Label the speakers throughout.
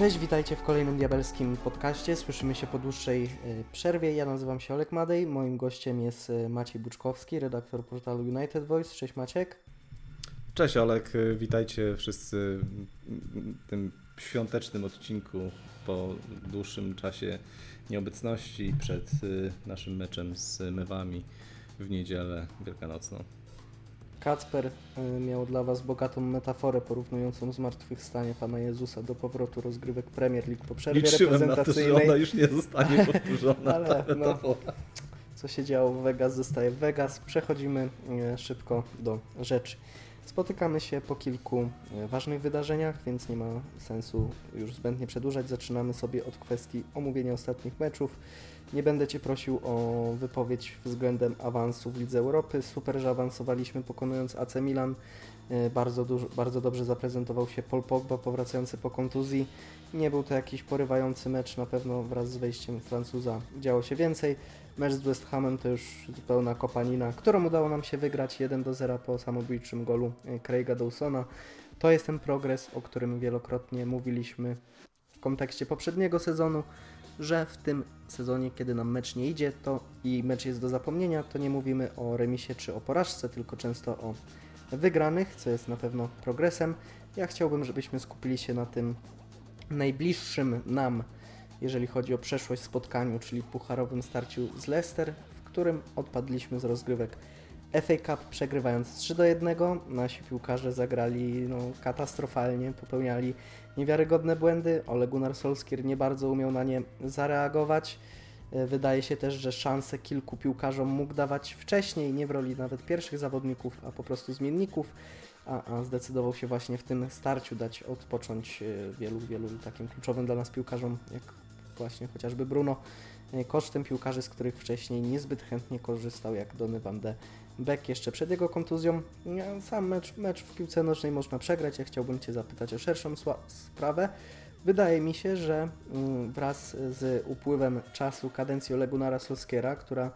Speaker 1: Cześć, witajcie w kolejnym diabelskim podcaście. Słyszymy się po dłuższej y, przerwie. Ja nazywam się Olek Madej. Moim gościem jest y, Maciej Buczkowski, redaktor portalu United Voice. Cześć Maciek.
Speaker 2: Cześć Olek, witajcie wszyscy w tym świątecznym odcinku po dłuższym czasie nieobecności przed naszym meczem z Mewami w niedzielę wielkanocną.
Speaker 1: Kacper y, miał dla Was bogatą metaforę porównującą zmartwychwstanie Pana Jezusa do powrotu rozgrywek Premier League po przerwie
Speaker 2: Liczyłem na to, że ona już nie zostanie powtórzona.
Speaker 1: Ale,
Speaker 2: ta
Speaker 1: no.
Speaker 2: metafora.
Speaker 1: Co się działo w Vegas, zostaje w Vegas. Przechodzimy y, szybko do rzeczy. Spotykamy się po kilku y, ważnych wydarzeniach, więc nie ma sensu już zbędnie przedłużać. Zaczynamy sobie od kwestii omówienia ostatnich meczów. Nie będę Cię prosił o wypowiedź względem awansu w Lidze Europy. Super, że awansowaliśmy pokonując AC Milan. Y, Bardzo, dużo, bardzo dobrze zaprezentował się Paul Pogba powracający po kontuzji. Nie był to jakiś porywający mecz, na pewno wraz z wejściem Francuza działo się więcej. Mecz z West Hamem to już zupełna kopanina, którą udało nam się wygrać 1 do 0 po samobójczym golu y, Craiga Dawsona. To jest ten progres, o którym wielokrotnie mówiliśmy w kontekście poprzedniego sezonu, że w tym sezonie, kiedy nam mecz nie idzie to i mecz jest do zapomnienia, to nie mówimy o remisie czy o porażce, tylko często o wygranych, co jest na pewno progresem. Ja chciałbym, żebyśmy skupili się na tym najbliższym nam, jeżeli chodzi o przeszłość spotkaniu, czyli pucharowym starciu z Leicester, w którym odpadliśmy z rozgrywek FA Cup przegrywając 3 do 1. Nasi piłkarze zagrali no, katastrofalnie, popełniali niewiarygodne błędy. Ole Gunnar Solskjaer nie bardzo umiał na nie zareagować. E, Wydaje się też, że szanse kilku piłkarzom mógł dawać wcześniej, nie w roli nawet pierwszych zawodników, a po prostu zmienników, a, a zdecydował się właśnie w tym starciu dać odpocząć e, wielu, wielu takim kluczowym dla nas piłkarzom, jak właśnie chociażby Bruno, e, kosztem piłkarzy, z których wcześniej niezbyt chętnie korzystał, jak Donny van de Beck jeszcze przed jego kontuzją. Ja, Sam mecz, mecz w piłce nożnej można przegrać. Ja chciałbym Cię zapytać o szerszą sprawę. Wydaje mi się, że mm, wraz z upływem czasu kadencji Ole Gunnara Solskiera, która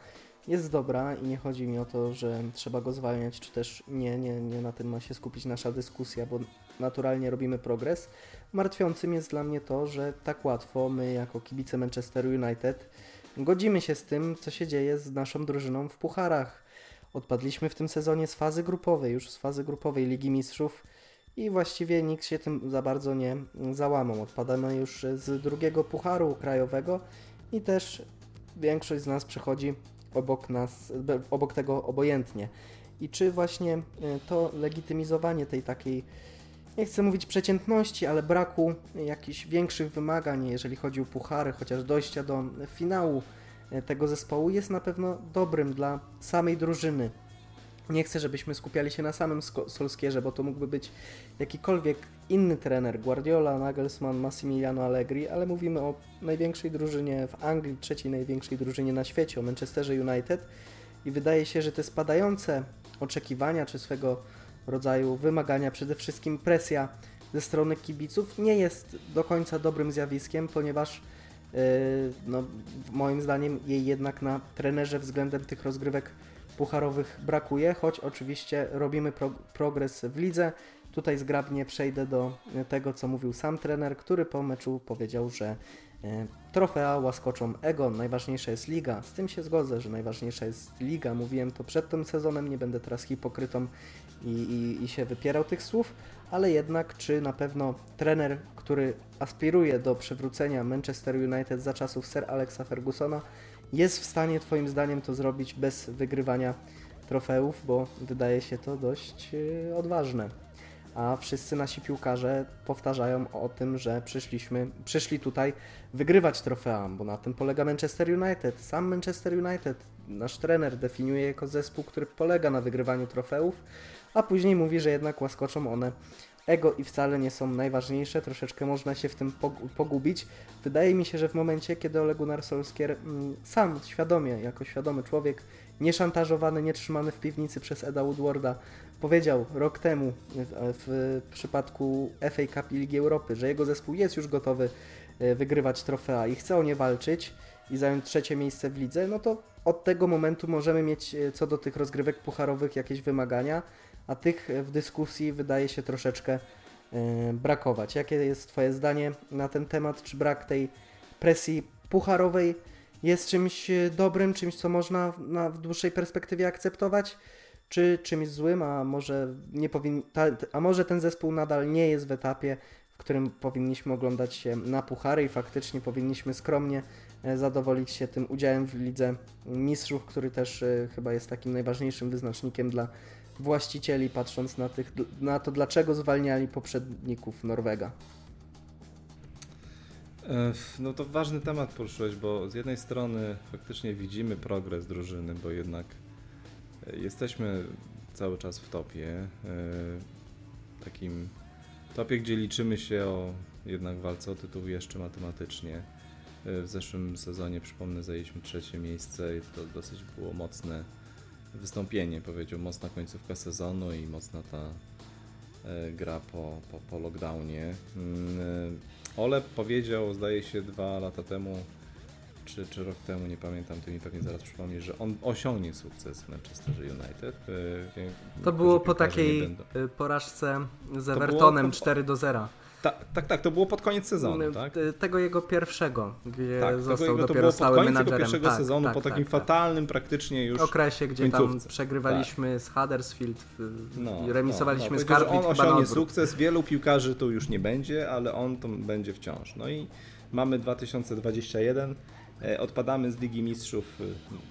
Speaker 1: jest dobra i nie chodzi mi o to, że trzeba go zwalniać, czy też nie, nie, nie na tym ma się skupić nasza dyskusja, bo naturalnie robimy progres. Martwiącym jest dla mnie to, że tak łatwo my jako kibice Manchester United godzimy się z tym, co się dzieje z naszą drużyną w pucharach. Odpadliśmy w tym sezonie z fazy grupowej, już z fazy grupowej Ligi Mistrzów i właściwie nikt się tym za bardzo nie załamał. Odpadamy już z drugiego pucharu krajowego i też większość z nas przechodzi obok nas, obok tego obojętnie. I czy właśnie y, to legitymizowanie tej takiej, nie chcę mówić przeciętności, ale braku jakichś większych wymagań, jeżeli chodzi o puchary, chociaż dojścia do finału y, tego zespołu jest na pewno dobrym dla samej drużyny. Nie chcę, żebyśmy skupiali się na samym Solskierze, bo to mógłby być jakikolwiek inny trener, Guardiola, Nagelsmann, Massimiliano Allegri, ale mówimy o największej drużynie w Anglii, trzeciej największej drużynie na świecie, o Manchesterze United. I wydaje się, że te spadające oczekiwania czy swego rodzaju wymagania, przede wszystkim presja ze strony kibiców nie jest do końca dobrym zjawiskiem, ponieważ yy, no, moim zdaniem jej jednak na trenerze względem tych rozgrywek pucharowych brakuje, choć oczywiście robimy pro progres w lidze. Tutaj zgrabnie przejdę do tego, co mówił sam trener, który po meczu powiedział, że e, trofea łaskoczą ego, najważniejsza jest liga. Z tym się zgodzę, że najważniejsza jest liga. Mówiłem to przed tym sezonem, nie będę teraz hipokrytą i, i, i się wypierał tych słów, ale jednak czy na pewno trener, który aspiruje do przywrócenia Manchester United za czasów Sir Alexa Fergusona, jest w stanie Twoim zdaniem to zrobić bez wygrywania trofeów, bo wydaje się to dość yy, odważne. A wszyscy nasi piłkarze powtarzają o tym, że przyszliśmy, przyszli tutaj wygrywać trofea, bo na tym polega Manchester United. Sam Manchester United, nasz trener definiuje jako zespół, który polega na wygrywaniu trofeów, a później mówi, że jednak łaskoczą one ego i wcale nie są najważniejsze, troszeczkę można się w tym pog- pogubić. Wydaje mi się, że w momencie, kiedy Ole Gunnar Solskjaer mm, sam świadomie, jako świadomy człowiek, nieszantażowany, nie trzymany w piwnicy przez Eda Woodwarda, powiedział rok temu w, w przypadku FA Cup i Ligi Europy, że jego zespół jest już gotowy e, wygrywać trofea i chce o nie walczyć i zająć trzecie miejsce w lidze, no to od tego momentu możemy mieć e, co do tych rozgrywek pucharowych jakieś wymagania, a tych w dyskusji wydaje się troszeczkę e, brakować. Jakie jest Twoje zdanie na ten temat? Czy brak tej presji pucharowej jest czymś e, dobrym, czymś, co można na, w dłuższej perspektywie akceptować? Czy czymś złym, a może, nie powin... ta, a może ten zespół nadal nie jest w etapie, w którym powinniśmy oglądać się na puchary i faktycznie powinniśmy skromnie e, zadowolić się tym udziałem w Lidze Mistrzów, który też e, chyba jest takim najważniejszym wyznacznikiem dla właścicieli, patrząc na, tych, na to, dlaczego zwalniali poprzedników Norwega.
Speaker 2: No to ważny temat poruszyłeś, bo z jednej strony faktycznie widzimy progres drużyny, bo jednak e, jesteśmy cały czas w topie. e, Takim topie, gdzie liczymy się o jednak walce o tytuł jeszcze matematycznie. E, W zeszłym sezonie, przypomnę, zajęliśmy trzecie miejsce i to dosyć było mocne wystąpienie, powiedział, mocna końcówka sezonu i mocna ta e, gra po, po, po lockdownie. Mm, e, Ole powiedział, zdaje się, dwa lata temu, czy, czy rok temu, nie pamiętam, ty mi pewnie zaraz przypomnisz, że on osiągnie sukces w Manchester United. E,
Speaker 1: To było po takiej porażce z Evertonem
Speaker 2: po-
Speaker 1: 4 do 0.
Speaker 2: Ta, tak, tak, to było pod koniec sezonu,
Speaker 1: Y,
Speaker 2: tak?
Speaker 1: Tego jego pierwszego, gdzie
Speaker 2: Tak, tego
Speaker 1: został
Speaker 2: jego to było pod koniec jego pierwszego
Speaker 1: tak,
Speaker 2: sezonu,
Speaker 1: tak,
Speaker 2: po
Speaker 1: tak,
Speaker 2: takim
Speaker 1: tak.
Speaker 2: fatalnym praktycznie już
Speaker 1: okresie, gdzie tam przegrywaliśmy z Huddersfield
Speaker 2: No,
Speaker 1: i remisowaliśmy
Speaker 2: no,
Speaker 1: z
Speaker 2: powiedział, że
Speaker 1: Cardiff
Speaker 2: On osiągnie sukces, wielu piłkarzy tu już nie będzie, ale on to będzie wciąż. No i mamy 2021, e, odpadamy z Ligi Mistrzów, e,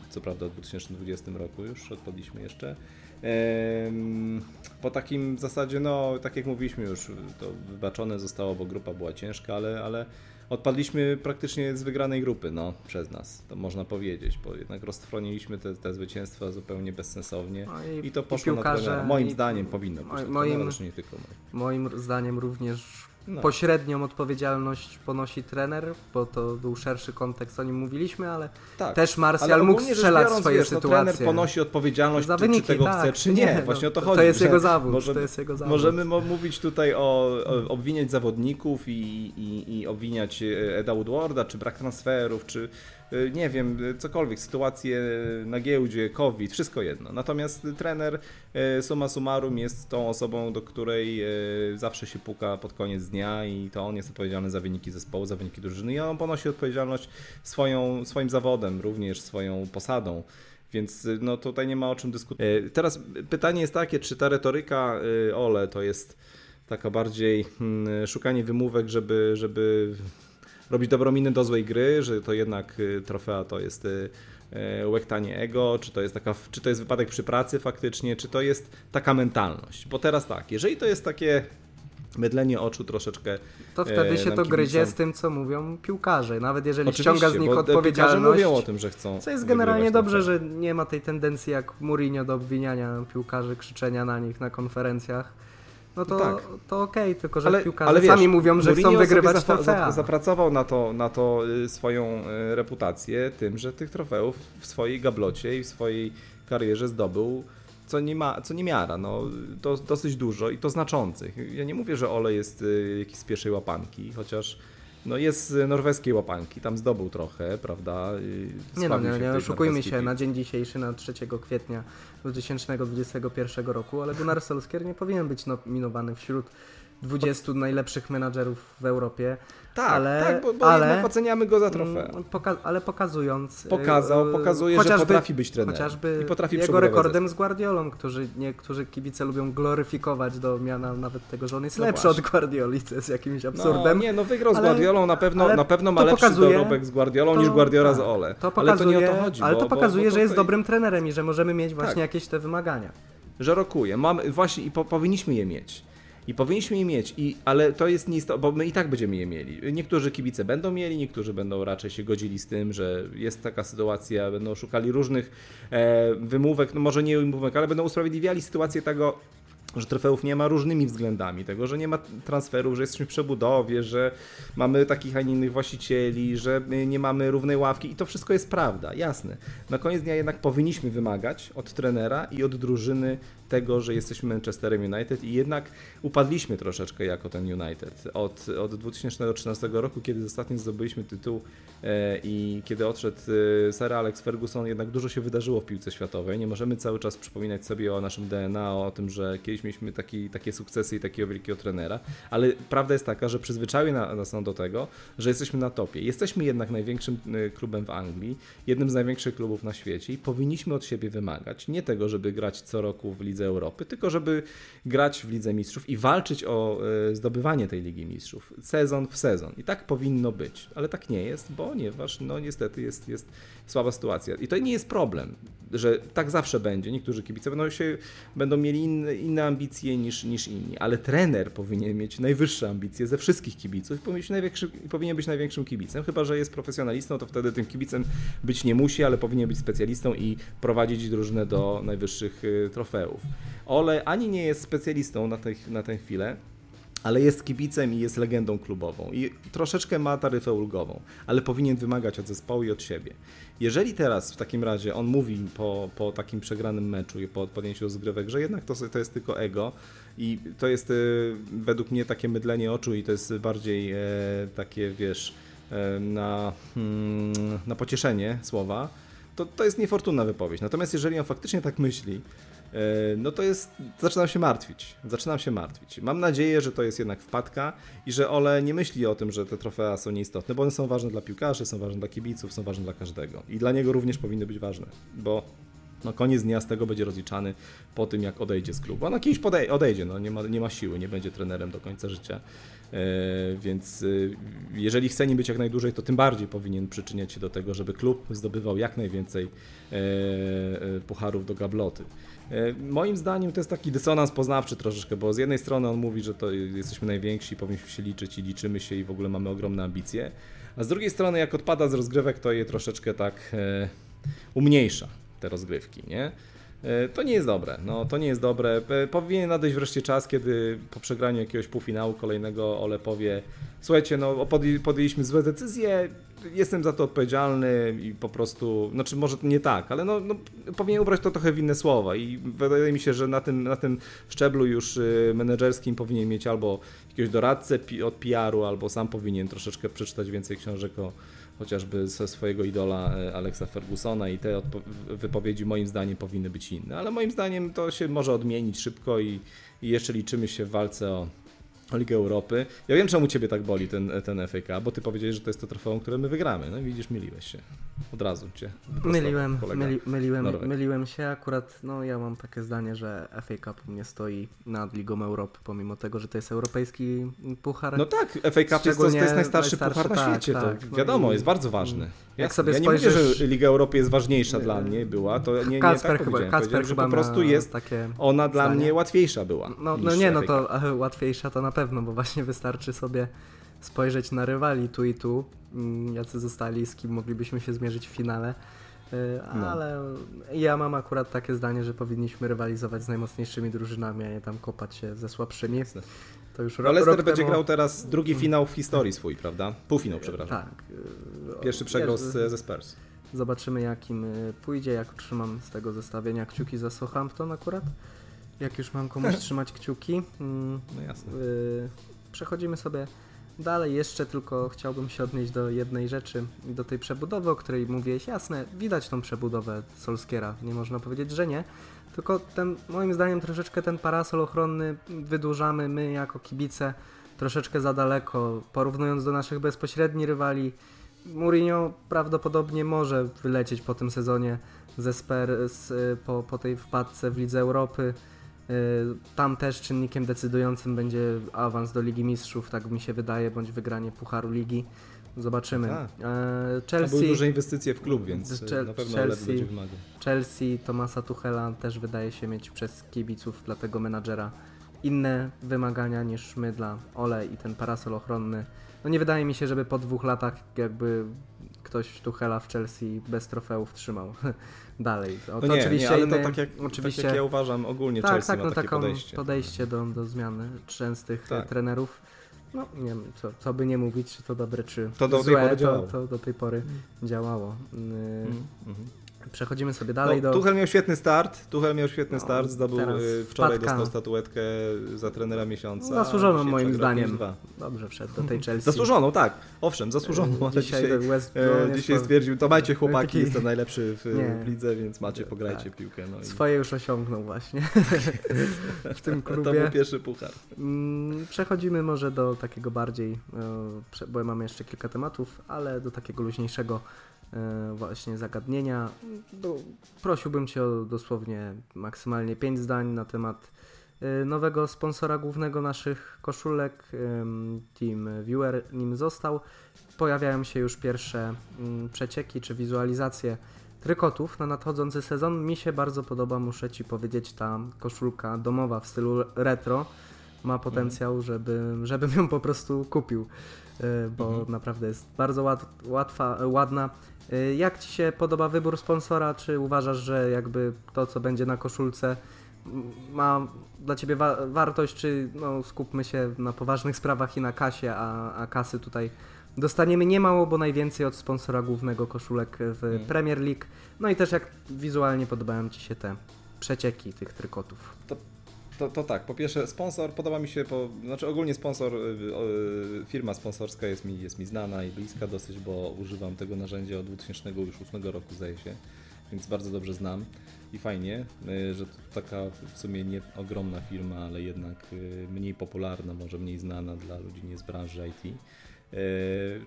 Speaker 2: co prawda w 2020 roku już odpadliśmy jeszcze. Po takim zasadzie, no tak jak mówiliśmy już, to wybaczone zostało, bo grupa była ciężka, ale, ale odpadliśmy praktycznie z wygranej grupy, no przez nas, to można powiedzieć, bo jednak roztrwoniliśmy te, te zwycięstwa zupełnie bezsensownie.
Speaker 1: No
Speaker 2: I to poszło na
Speaker 1: piłkarze-
Speaker 2: trenera. Moim
Speaker 1: i-
Speaker 2: zdaniem powinno na
Speaker 1: moim-
Speaker 2: nie tylko moim.
Speaker 1: Moim zdaniem również
Speaker 2: No.
Speaker 1: pośrednią odpowiedzialność ponosi trener, bo to był szerszy kontekst, o nim mówiliśmy, ale
Speaker 2: Tak.
Speaker 1: też
Speaker 2: Ale
Speaker 1: Martial mógł strzelać
Speaker 2: biorąc,
Speaker 1: swoje
Speaker 2: wiesz, no,
Speaker 1: sytuacje.
Speaker 2: trener ponosi odpowiedzialność,
Speaker 1: Za
Speaker 2: czy, czy
Speaker 1: wyniki,
Speaker 2: tego
Speaker 1: tak.
Speaker 2: chce, czy nie.
Speaker 1: Nie, no,
Speaker 2: Właśnie o to
Speaker 1: to
Speaker 2: chodzi.
Speaker 1: jest
Speaker 2: że
Speaker 1: jego zawód,
Speaker 2: Możemy,
Speaker 1: to jest jego zawód.
Speaker 2: możemy mo- mówić tutaj o, o obwiniać zawodników i, i, i obwiniać e, Eda Woodwarda, czy brak transferów, czy nie wiem, e, cokolwiek, sytuacje na giełdzie, COVID, wszystko jedno. Natomiast trener e, summa summarum jest tą osobą, do której zawsze się puka pod koniec dnia i to on jest odpowiedzialny za wyniki zespołu, za wyniki drużyny i on ponosi odpowiedzialność swoją, swoim zawodem, również swoją posadą. Więc y, no tutaj nie ma o czym dyskutować. Teraz pytanie jest takie, czy ta retoryka y, Ole to jest taka bardziej mm, szukanie wymówek, żeby, żeby robić dobrą minę do złej gry, że to jednak y, trofea to jest y, y, łektanie ego, czy to jest taka, czy to jest wypadek przy pracy faktycznie, czy to jest taka mentalność. Bo teraz tak, jeżeli to jest takie mydlenie oczu troszeczkę
Speaker 1: To wtedy
Speaker 2: e,
Speaker 1: się to gryzie
Speaker 2: kibicom.
Speaker 1: z tym, co mówią piłkarze. Nawet jeżeli
Speaker 2: Oczywiście,
Speaker 1: ściąga z nich odpowiedzialność.
Speaker 2: mówią o tym, że chcą
Speaker 1: Co jest generalnie dobrze, że nie ma tej tendencji jak Mourinho do obwiniania piłkarzy, krzyczenia na nich na konferencjach. No to,
Speaker 2: Tak.
Speaker 1: to okej, tylko że
Speaker 2: Ale-
Speaker 1: piłkarze
Speaker 2: ale wiesz,
Speaker 1: sami mówią, że
Speaker 2: Mourinho
Speaker 1: chcą wygrywać trofea.
Speaker 2: za- Zapracował na to, na to y, swoją y, reputację tym, że tych trofeów w swojej gablocie i w swojej karierze zdobył co nie, ma, co nie miara, no, to dosyć dużo i to znaczących. Ja nie mówię, że Ole jest y, jakiś z pierwszej łapanki, chociaż no, jest z norweskiej łapanki, tam zdobył trochę, prawda?
Speaker 1: Nie no, nie, nie oszukujmy
Speaker 2: norweskiej
Speaker 1: się, na dzień dzisiejszy, na 3 kwietnia 2021 roku, ale Gunnar Solskjaer nie powinien być nominowany wśród 20 najlepszych menadżerów w Europie.
Speaker 2: Tak,
Speaker 1: ale-
Speaker 2: tak, bo, bo
Speaker 1: ale-
Speaker 2: jednak oceniamy go za trofea.
Speaker 1: Mm, Poka- ale pokazując.
Speaker 2: Pokazał,
Speaker 1: e,
Speaker 2: pokazuje, że potrafi być trenerem
Speaker 1: Chociażby
Speaker 2: i potrafi
Speaker 1: jego rekordem z Guardiolą, którzy niektórzy kibice lubią gloryfikować do miana nawet tego, że on jest
Speaker 2: No
Speaker 1: lepszy
Speaker 2: właśnie.
Speaker 1: od Guardioli, co jest jakimś absurdem.
Speaker 2: No, nie, no wygrał z
Speaker 1: Ale-
Speaker 2: Guardiolą, na pewno,
Speaker 1: ale
Speaker 2: na pewno ma lepszy
Speaker 1: pokazuje-
Speaker 2: dorobek z Guardiolą
Speaker 1: to-
Speaker 2: niż Guardiola
Speaker 1: tak,
Speaker 2: z Ole.
Speaker 1: To
Speaker 2: ale
Speaker 1: pokazuje,
Speaker 2: to nie o to chodzi.
Speaker 1: ale
Speaker 2: bo,
Speaker 1: to pokazuje,
Speaker 2: bo
Speaker 1: że jest dobrym trenerem i że możemy mieć właśnie
Speaker 2: Tak.
Speaker 1: jakieś te wymagania.
Speaker 2: Że rokuje. Mamy, właśnie i po, powinniśmy je mieć. I powinniśmy je mieć, i, ale to jest nieistotne, bo my i tak będziemy je mieli. Niektórzy kibice będą mieli, niektórzy będą raczej się godzili z tym, że jest taka sytuacja, będą szukali różnych e, wymówek, no może nie wymówek, ale będą usprawiedliwiali sytuację tego, że trofeów nie ma różnymi względami, tego, że nie ma transferów, że jesteśmy w przebudowie, że mamy takich, a nie innych właścicieli, że nie mamy równej ławki i to wszystko jest prawda, jasne. Na koniec dnia jednak powinniśmy wymagać od trenera i od drużyny tego, że jesteśmy Manchesterem United i jednak upadliśmy troszeczkę jako ten United. Od, od 2013 roku, kiedy ostatnio zdobyliśmy tytuł e, i kiedy odszedł e, Sir Alex Ferguson, jednak dużo się wydarzyło w piłce światowej. Nie możemy cały czas przypominać sobie o naszym DNA, o tym, że kiedyś mieliśmy taki, takie sukcesy i takiego wielkiego trenera, ale prawda jest taka, że przyzwyczaiły na- nas do tego, że jesteśmy na topie. Jesteśmy jednak największym y, klubem w Anglii, jednym z największych klubów na świecie i powinniśmy od siebie wymagać nie tego, żeby grać co roku w Lidze Europy, tylko żeby grać w Lidze Mistrzów i walczyć o y, zdobywanie tej Ligi Mistrzów sezon w sezon. I tak powinno być, ale tak nie jest, ponieważ no niestety jest, jest słaba sytuacja. I to nie jest problem, że tak zawsze będzie. Niektórzy kibice będą, się, będą mieli inne, inne ambicje niż, niż inni, ale trener powinien mieć najwyższe ambicje ze wszystkich kibiców i powinien być, największym kibicem. Chyba, że jest profesjonalistą, to wtedy tym kibicem być nie musi, ale powinien być specjalistą i prowadzić drużynę do najwyższych y, trofeów. Ole ani nie jest specjalistą na, tej, na tę chwilę, ale jest kibicem i jest legendą klubową i troszeczkę ma taryfę ulgową, ale powinien wymagać od zespołu i od siebie. Jeżeli teraz w takim razie on mówi po, po takim przegranym meczu i po podjęciu rozgrywek, że jednak to, to jest tylko ego i to jest y, według mnie takie mydlenie oczu i to jest bardziej e, takie, wiesz, e, na, mm, na pocieszenie słowa, to, to jest niefortunna wypowiedź. Natomiast jeżeli on faktycznie tak myśli, no to jest, zaczynam się martwić. Zaczynam się martwić. Mam nadzieję, że to jest jednak wpadka i że Ole nie myśli o tym, że te trofea są nieistotne, bo one są ważne dla piłkarzy, są ważne dla kibiców, są ważne dla każdego. I dla niego również powinny być ważne, bo no koniec dnia z tego będzie rozliczany po tym, jak odejdzie z klubu. Ona kiedyś podej- odejdzie, no nie ma, nie ma siły, nie będzie trenerem do końca życia. E, więc e, jeżeli chce nim być jak najdłużej, to tym bardziej powinien przyczyniać się do tego, żeby klub zdobywał jak najwięcej e, e, pucharów do gabloty. E, Moim zdaniem to jest taki dysonans poznawczy troszeczkę, bo z jednej strony on mówi, że to jesteśmy najwięksi, powinniśmy się liczyć i liczymy się i w ogóle mamy ogromne ambicje, a z drugiej strony jak odpada z rozgrywek, to je troszeczkę tak e, umniejsza te rozgrywki, nie? E, To nie jest dobre, no to nie jest dobre. E, Powinien nadejść wreszcie czas, kiedy po przegraniu jakiegoś półfinału kolejnego Ole powie słuchajcie, no podj- podjęliśmy złe decyzje, jestem za to odpowiedzialny i po prostu, znaczy może nie tak, ale no, no powinien ubrać to trochę w inne słowa i wydaje mi się, że na tym, na tym szczeblu już y, menedżerskim powinien mieć albo jakiegoś doradcę od PR-u, albo sam powinien troszeczkę przeczytać więcej książek o chociażby ze swojego idola e, Alexa Fergusona i te wypowiedzi moim zdaniem powinny być inne, ale moim zdaniem to się może odmienić szybko i, i jeszcze liczymy się w walce o, o Ligę Europy. Ja wiem, czemu Ciebie tak boli ten, ten FA Cup, bo Ty powiedziałeś, że to jest to trofeum, które my wygramy. No i widzisz, myliłeś się. Od razu Cię
Speaker 1: Myliłem, myli, myliłem,
Speaker 2: Norweg.
Speaker 1: myliłem się. Akurat no, ja mam takie zdanie, że FA Cup u mnie stoi nad Ligą Europy, pomimo tego, że to jest europejski puchar.
Speaker 2: No tak, FA Cup jest, to, to jest najstarszy,
Speaker 1: najstarszy,
Speaker 2: puchar na
Speaker 1: tak,
Speaker 2: świecie,
Speaker 1: tak.
Speaker 2: to
Speaker 1: No
Speaker 2: wiadomo,
Speaker 1: i-
Speaker 2: jest bardzo ważny.
Speaker 1: Jak
Speaker 2: Jasne.
Speaker 1: sobie
Speaker 2: ja nie mówię,
Speaker 1: spojrzysz-
Speaker 2: że Liga Europy jest ważniejsza dla mnie, była, to nie, nie
Speaker 1: Kacper
Speaker 2: tak
Speaker 1: chyba. Kacper chyba
Speaker 2: po prostu jest
Speaker 1: takie...
Speaker 2: ona dla
Speaker 1: zdanie.
Speaker 2: mnie łatwiejsza była.
Speaker 1: No, no nie, no to e, łatwiejsza to na pewno, bo właśnie wystarczy sobie spojrzeć na rywali tu i tu, mm, jacy zostali, z kim moglibyśmy się zmierzyć w finale. E,
Speaker 2: No.
Speaker 1: Ale ja mam akurat takie zdanie, że powinniśmy rywalizować z najmocniejszymi drużynami, a nie tam kopać się ze słabszymi.
Speaker 2: Jasne.
Speaker 1: To już rok,
Speaker 2: Leicester
Speaker 1: rok
Speaker 2: będzie
Speaker 1: temu...
Speaker 2: grał teraz drugi finał w historii swój, prawda? Półfinał, przepraszam.
Speaker 1: Tak. e,
Speaker 2: Pierwszy przegrał z, ze Spurs.
Speaker 1: Zobaczymy jakim pójdzie, jak trzymam z tego zestawienia kciuki za Southampton akurat. Jak już mam komuś trzymać kciuki. mm,
Speaker 2: No jasne.
Speaker 1: Przechodzimy sobie dalej. Jeszcze tylko chciałbym się odnieść do jednej rzeczy do tej przebudowy, o której mówiłeś. Jasne, widać tą przebudowę Solskiera, nie można powiedzieć, że nie. Tylko ten, moim zdaniem troszeczkę ten parasol ochronny wydłużamy my jako kibice troszeczkę za daleko, porównując do naszych bezpośrednich rywali. Mourinho prawdopodobnie może wylecieć po tym sezonie ze Spurs po, po tej wpadce w Lidze Europy. Y, Tam też czynnikiem decydującym będzie awans do Ligi Mistrzów, tak mi się wydaje, bądź wygranie Pucharu Ligi. Zobaczymy.
Speaker 2: Tak.
Speaker 1: E,
Speaker 2: To były
Speaker 1: Chelsea,
Speaker 2: duże inwestycje w klub, więc
Speaker 1: Chel-
Speaker 2: na pewno
Speaker 1: Chelsea-
Speaker 2: będzie wymagał.
Speaker 1: Chelsea Tomasa Tuchela też wydaje się mieć przez kibiców dla tego menadżera inne wymagania niż my dla Ole i ten parasol ochronny. No nie wydaje mi się, żeby po dwóch latach jakby ktoś Tuchela w Chelsea bez trofeów trzymał dalej. O,
Speaker 2: No
Speaker 1: to
Speaker 2: nie,
Speaker 1: oczywiście
Speaker 2: nie, ale
Speaker 1: inny,
Speaker 2: to tak jak,
Speaker 1: oczywiście
Speaker 2: tak jak ja uważam, ogólnie
Speaker 1: tak,
Speaker 2: Chelsea
Speaker 1: tak,
Speaker 2: ma
Speaker 1: no
Speaker 2: takie
Speaker 1: taką
Speaker 2: podejście.
Speaker 1: podejście do, do zmiany częstych
Speaker 2: Tak.
Speaker 1: trenerów. No nie wiem, co, co by nie mówić, czy to dobre, czy
Speaker 2: To do tej
Speaker 1: złe,
Speaker 2: pory działało.
Speaker 1: to, to do tej pory działało. Yy,
Speaker 2: mhm.
Speaker 1: Przechodzimy sobie dalej
Speaker 2: no,
Speaker 1: do...
Speaker 2: Tuchel miał świetny start, Tuchel miał świetny
Speaker 1: No,
Speaker 2: start, zdobył y, wczoraj
Speaker 1: wpadka.
Speaker 2: dostał statuetkę za trenera miesiąca. a
Speaker 1: Zasłużoną
Speaker 2: dzisiaj
Speaker 1: moim zdaniem.
Speaker 2: 5-2.
Speaker 1: Dobrze wszedł do tej Chelsea.
Speaker 2: Zasłużoną, tak. Owszem, zasłużoną, ale
Speaker 1: Dzisiaj,
Speaker 2: dzisiaj,
Speaker 1: West
Speaker 2: e,
Speaker 1: Brom jest
Speaker 2: dzisiaj
Speaker 1: to-
Speaker 2: stwierdził, to macie chłopaki,
Speaker 1: taki-
Speaker 2: jestem najlepszy w,
Speaker 1: Nie.
Speaker 2: lidze, więc macie, pograjcie
Speaker 1: Tak.
Speaker 2: piłkę. No i
Speaker 1: Swoje już osiągnął właśnie w tym
Speaker 2: to
Speaker 1: klubie.
Speaker 2: był pierwszy puchar.
Speaker 1: Mm, Przechodzimy może do takiego bardziej, e, bo mamy jeszcze kilka tematów, ale do takiego luźniejszego e, właśnie zagadnienia. Prosiłbym Cię o dosłownie maksymalnie 5 zdań na temat e, nowego sponsora głównego naszych koszulek. em, Team Viewer nim został. Pojawiają się już pierwsze mm, przecieki czy wizualizacje trykotów na nadchodzący sezon. Mi się bardzo podoba, muszę Ci powiedzieć, ta koszulka domowa w stylu retro ma potencjał, żeby, żebym ją po prostu kupił, bo
Speaker 2: Mhm.
Speaker 1: naprawdę jest bardzo łat, łatwa, ładna. Y, Jak Ci się podoba wybór sponsora? Czy uważasz, że jakby to, co będzie na koszulce ma dla Ciebie wa- wartość, czy no, skupmy się na poważnych sprawach i na kasie, a, a kasy tutaj dostaniemy niemało, bo najwięcej od sponsora głównego koszulek w
Speaker 2: Mhm.
Speaker 1: Premier League. No i też jak wizualnie podobają Ci się te przecieki tych trykotów.
Speaker 2: To, to tak, po pierwsze sponsor, podoba mi się, po, znaczy ogólnie sponsor, y, y, firma sponsorska jest mi, jest mi znana i bliska dosyć, bo używam tego narzędzia od 2008 roku zdaje się, więc bardzo dobrze znam i fajnie, y, że to taka w sumie nie ogromna firma, ale jednak y, mniej popularna, może mniej znana dla ludzi nie z branży IT. E,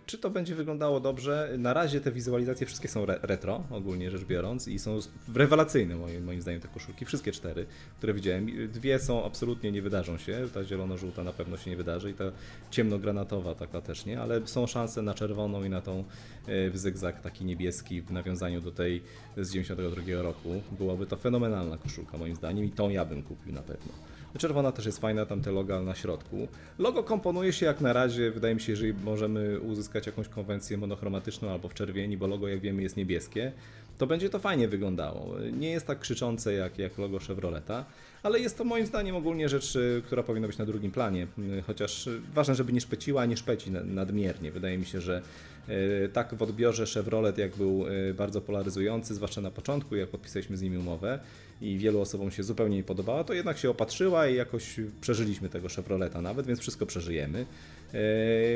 Speaker 2: Czy to będzie wyglądało dobrze? Na razie te wizualizacje wszystkie są re- retro, ogólnie rzecz biorąc, i są rewelacyjne moim, moim zdaniem te koszulki. Wszystkie cztery, które widziałem. Dwie są absolutnie nie wydarzą się. Ta zielono-żółta na pewno się nie wydarzy i ta ciemnogranatowa taka też nie, ale są szanse na czerwoną i na tą e, w zygzak taki niebieski w nawiązaniu do tej z 92 roku. Byłaby to fenomenalna koszulka moim zdaniem i tą ja bym kupił na pewno. Czerwona też jest fajna, tam te na środku. Logo komponuje się jak na razie, wydaje mi się, jeżeli możemy uzyskać jakąś konwencję monochromatyczną albo w czerwieni, bo logo jak wiemy jest niebieskie, to będzie to fajnie wyglądało. Nie jest tak krzyczące jak, jak logo Chevroleta, ale jest to moim zdaniem ogólnie rzecz, y, która powinna być na drugim planie, Y, chociaż ważne, żeby nie szpeciła, nie szpeci na- nadmiernie. Wydaje mi się, że tak w odbiorze Chevrolet jak był y, bardzo polaryzujący, zwłaszcza na początku, jak podpisaliśmy z nimi umowę i wielu osobom się zupełnie nie podobała, to jednak się opatrzyła i jakoś przeżyliśmy tego Chevroleta nawet, więc wszystko przeżyjemy. E,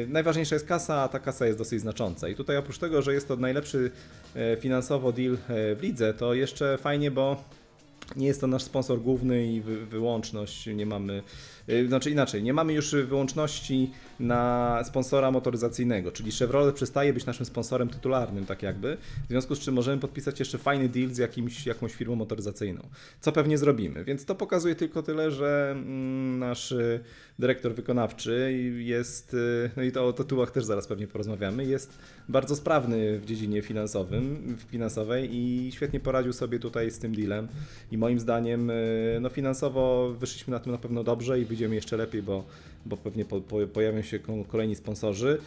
Speaker 2: Najważniejsza jest kasa, a ta kasa jest dosyć znacząca. I tutaj oprócz tego, że jest to najlepszy e, finansowo deal e, w lidze, to jeszcze fajnie, bo nie jest to nasz sponsor główny i wy, wyłączność, nie mamy, znaczy inaczej, nie mamy już wyłączności na sponsora motoryzacyjnego, czyli Chevrolet przestaje być naszym sponsorem tytularnym, tak jakby, w związku z czym możemy podpisać jeszcze fajny deal z jakimś, jakąś firmą motoryzacyjną, co pewnie zrobimy, więc to pokazuje tylko tyle, że mm, nasz y, dyrektor wykonawczy jest, y, no i to o tytułach też zaraz pewnie porozmawiamy, jest bardzo sprawny w dziedzinie finansowym, finansowej i świetnie poradził sobie tutaj z tym dealem. I moim zdaniem y, no finansowo wyszliśmy na tym na pewno dobrze i wyjdziemy jeszcze lepiej, bo, bo pewnie po, po, pojawią się ko- kolejni sponsorzy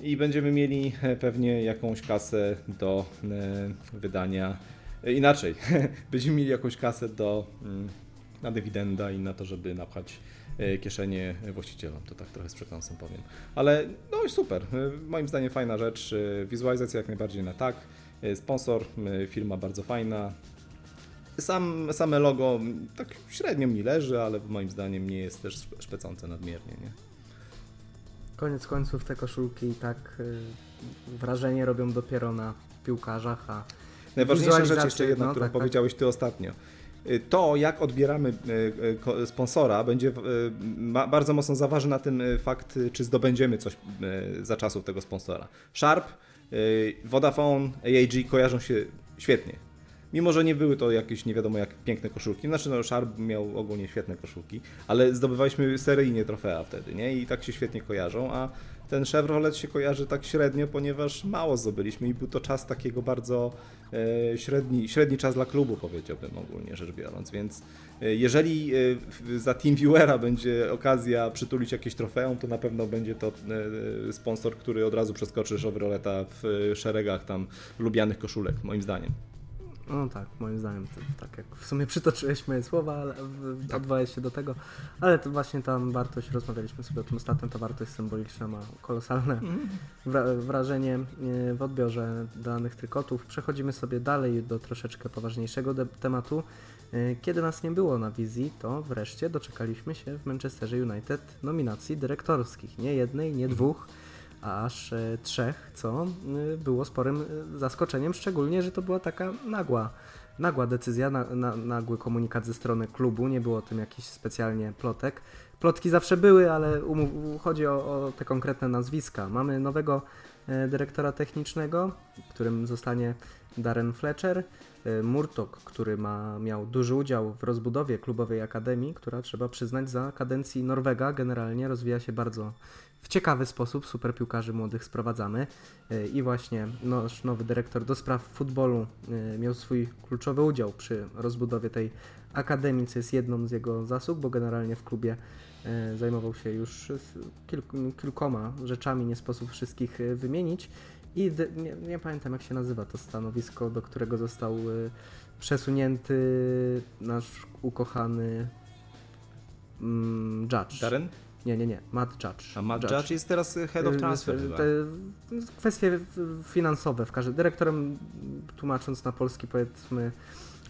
Speaker 2: i będziemy mieli e, pewnie jakąś kasę do e, wydania. E, Inaczej, będziemy mieli jakąś kasę do, mm, na dywidenda i na to, żeby napchać kieszenie właścicielom. To tak trochę z przekąsem powiem. Ale no super. Moim zdaniem fajna rzecz. Wizualizacja jak najbardziej na tak. Sponsor, firma bardzo fajna. Sam, same logo tak średnio mi leży, ale moim zdaniem nie jest też szpe- szpecące nadmiernie. Nie?
Speaker 1: Koniec końców te koszulki i tak y, wrażenie robią dopiero na piłkarzach, a
Speaker 2: Najważniejsza rzecz jeszcze jedna,
Speaker 1: no,
Speaker 2: którą
Speaker 1: tak, tak.
Speaker 2: powiedziałeś Ty ostatnio. Y, To, jak odbieramy y, y, sponsora, będzie bardzo mocno zaważy na tym fakt, czy zdobędziemy coś za czasów tego sponsora. Sharp, Vodafone, AAG kojarzą się świetnie. Mimo, że nie były to jakieś nie wiadomo jak piękne koszulki. Znaczy, no, Sharp miał ogólnie świetne koszulki, ale zdobywaliśmy seryjnie trofea wtedy, nie? I tak się świetnie kojarzą, a ten Chevrolet się kojarzy tak średnio, ponieważ mało zdobyliśmy i był to czas takiego bardzo e, średni, średni czas dla klubu, powiedziałbym ogólnie rzecz biorąc, więc e, jeżeli e, za TeamViewera będzie okazja przytulić jakieś trofeum, to na pewno będzie to e, sponsor, który od razu przeskoczy Chevroleta w szeregach tam lubianych koszulek, moim zdaniem.
Speaker 1: No tak, moim zdaniem, to, tak jak w sumie przytoczyłeś moje słowa, ale
Speaker 2: Tak.
Speaker 1: odwołałeś się do tego, ale to właśnie tam wartość, rozmawialiśmy sobie o tym ostatnio, ta wartość symboliczna ma kolosalne wra- wrażenie e, w odbiorze danych trykotów. Przechodzimy sobie dalej do troszeczkę poważniejszego tematu. E, Kiedy nas nie było na wizji, to wreszcie doczekaliśmy się w Manchesterze United nominacji dyrektorskich. Nie jednej, nie dwóch, a aż e, trzech, co e, było sporym e, zaskoczeniem, szczególnie, że to była taka nagła, nagła decyzja, na, na, nagły komunikat ze strony klubu, nie było o tym jakichś specjalnie plotek. Plotki zawsze były, ale umów, chodzi o, o te konkretne nazwiska. Mamy nowego e, dyrektora technicznego, którym zostanie Darren Fletcher, e, Murtok, który ma, miał duży udział w rozbudowie klubowej akademii, która trzeba przyznać za kadencji Norwega generalnie rozwija się bardzo w ciekawy sposób. Super piłkarzy młodych sprowadzamy e, i właśnie nasz nowy dyrektor do spraw futbolu e, miał swój kluczowy udział przy rozbudowie tej akademii, co jest jedną z jego zasług, bo generalnie w klubie e, zajmował się już kilkoma rzeczami, nie sposób wszystkich wymienić. I nie, nie pamiętam jak się nazywa to stanowisko, do którego został przesunięty nasz ukochany mm, Judge.
Speaker 2: Darren?
Speaker 1: Nie, nie, nie, Matt Judge.
Speaker 2: A Matt Judge jest teraz head of
Speaker 1: Y,
Speaker 2: transfer
Speaker 1: y. Te kwestie finansowe w każdym. Dyrektorem, tłumacząc na polski, powiedzmy,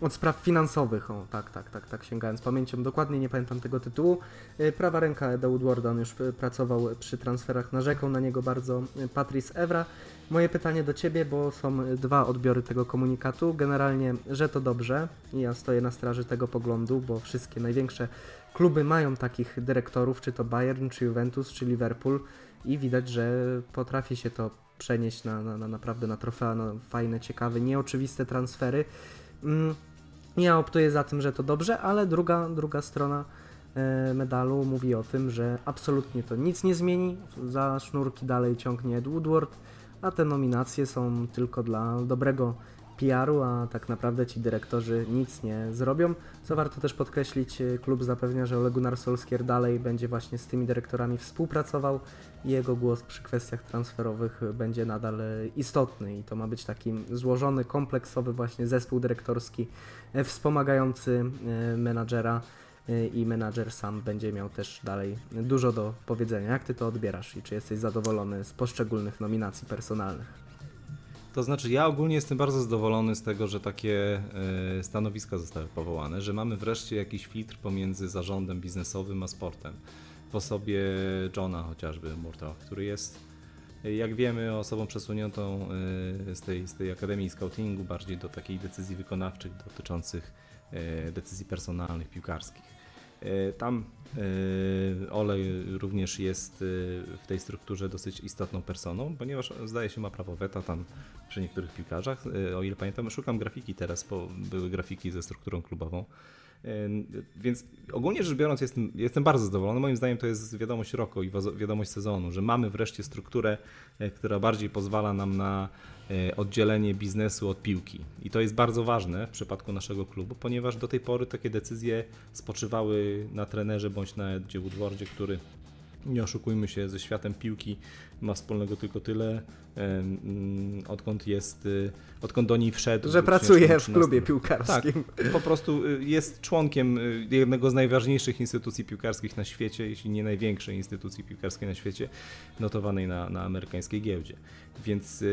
Speaker 1: od spraw finansowych. O, tak, tak, tak, tak, sięgając pamięcią. Dokładnie nie pamiętam tego tytułu. Y, Prawa ręka Eda Woodwarda, on już y, pracował przy transferach, narzekał na niego bardzo y, Patrice Evra. Moje pytanie do Ciebie, bo są dwa odbiory tego komunikatu. Generalnie, że to dobrze i ja stoję na straży tego poglądu, bo wszystkie największe kluby mają takich dyrektorów, czy to Bayern, czy Juventus, czy Liverpool i widać, że potrafi się to przenieść na, na, na naprawdę na trofea, na fajne, ciekawe, nieoczywiste transfery. Mm, Ja optuję za tym, że to dobrze, ale druga, druga strona e, medalu mówi o tym, że absolutnie to nic nie zmieni. Za sznurki dalej ciągnie Woodward, a te nominacje są tylko dla dobrego PR-u, a tak naprawdę ci dyrektorzy nic nie zrobią. Co warto też podkreślić, e, klub zapewnia, że Ole Gunnar Solskjaer dalej będzie właśnie z tymi dyrektorami współpracował i jego głos przy kwestiach transferowych będzie nadal e, istotny i to ma być taki złożony, kompleksowy właśnie zespół dyrektorski e, wspomagający menadżera i menadżer sam będzie miał też dalej dużo do powiedzenia. Jak ty to odbierasz i czy jesteś zadowolony z poszczególnych nominacji personalnych?
Speaker 2: To znaczy, ja ogólnie jestem bardzo zadowolony z tego, że takie e, stanowiska zostały powołane, że mamy wreszcie jakiś filtr pomiędzy zarządem biznesowym a sportem. W osobie Johna chociażby Murto, który jest, e, jak wiemy, osobą przesuniętą e, z tej, z tej Akademii Scoutingu bardziej do takiej decyzji wykonawczych dotyczących decyzji personalnych, piłkarskich. Tam e, Ole również jest e, w tej strukturze dosyć istotną personą, ponieważ zdaje się ma prawo weta tam przy niektórych piłkarzach. E, O ile pamiętam, szukam grafiki teraz, bo były grafiki ze strukturą klubową. Więc ogólnie rzecz biorąc jestem, jestem bardzo zadowolony. Moim zdaniem to jest wiadomość roku i wiadomość sezonu, że mamy wreszcie strukturę, która bardziej pozwala nam na oddzielenie biznesu od piłki. I to jest bardzo ważne w przypadku naszego klubu, ponieważ do tej pory takie decyzje spoczywały na trenerze bądź na Edzie Woodwardzie, który nie oszukujmy się, ze światem piłki ma wspólnego tylko tyle, em, mm, odkąd jest, y, odkąd do niej wszedł.
Speaker 1: Że pracuje w
Speaker 2: 2013.
Speaker 1: klubie
Speaker 2: Tak,
Speaker 1: piłkarskim.
Speaker 2: po prostu y, jest członkiem jednego z najważniejszych instytucji piłkarskich na świecie, jeśli nie największej instytucji piłkarskiej na świecie, notowanej na, na amerykańskiej giełdzie. Więc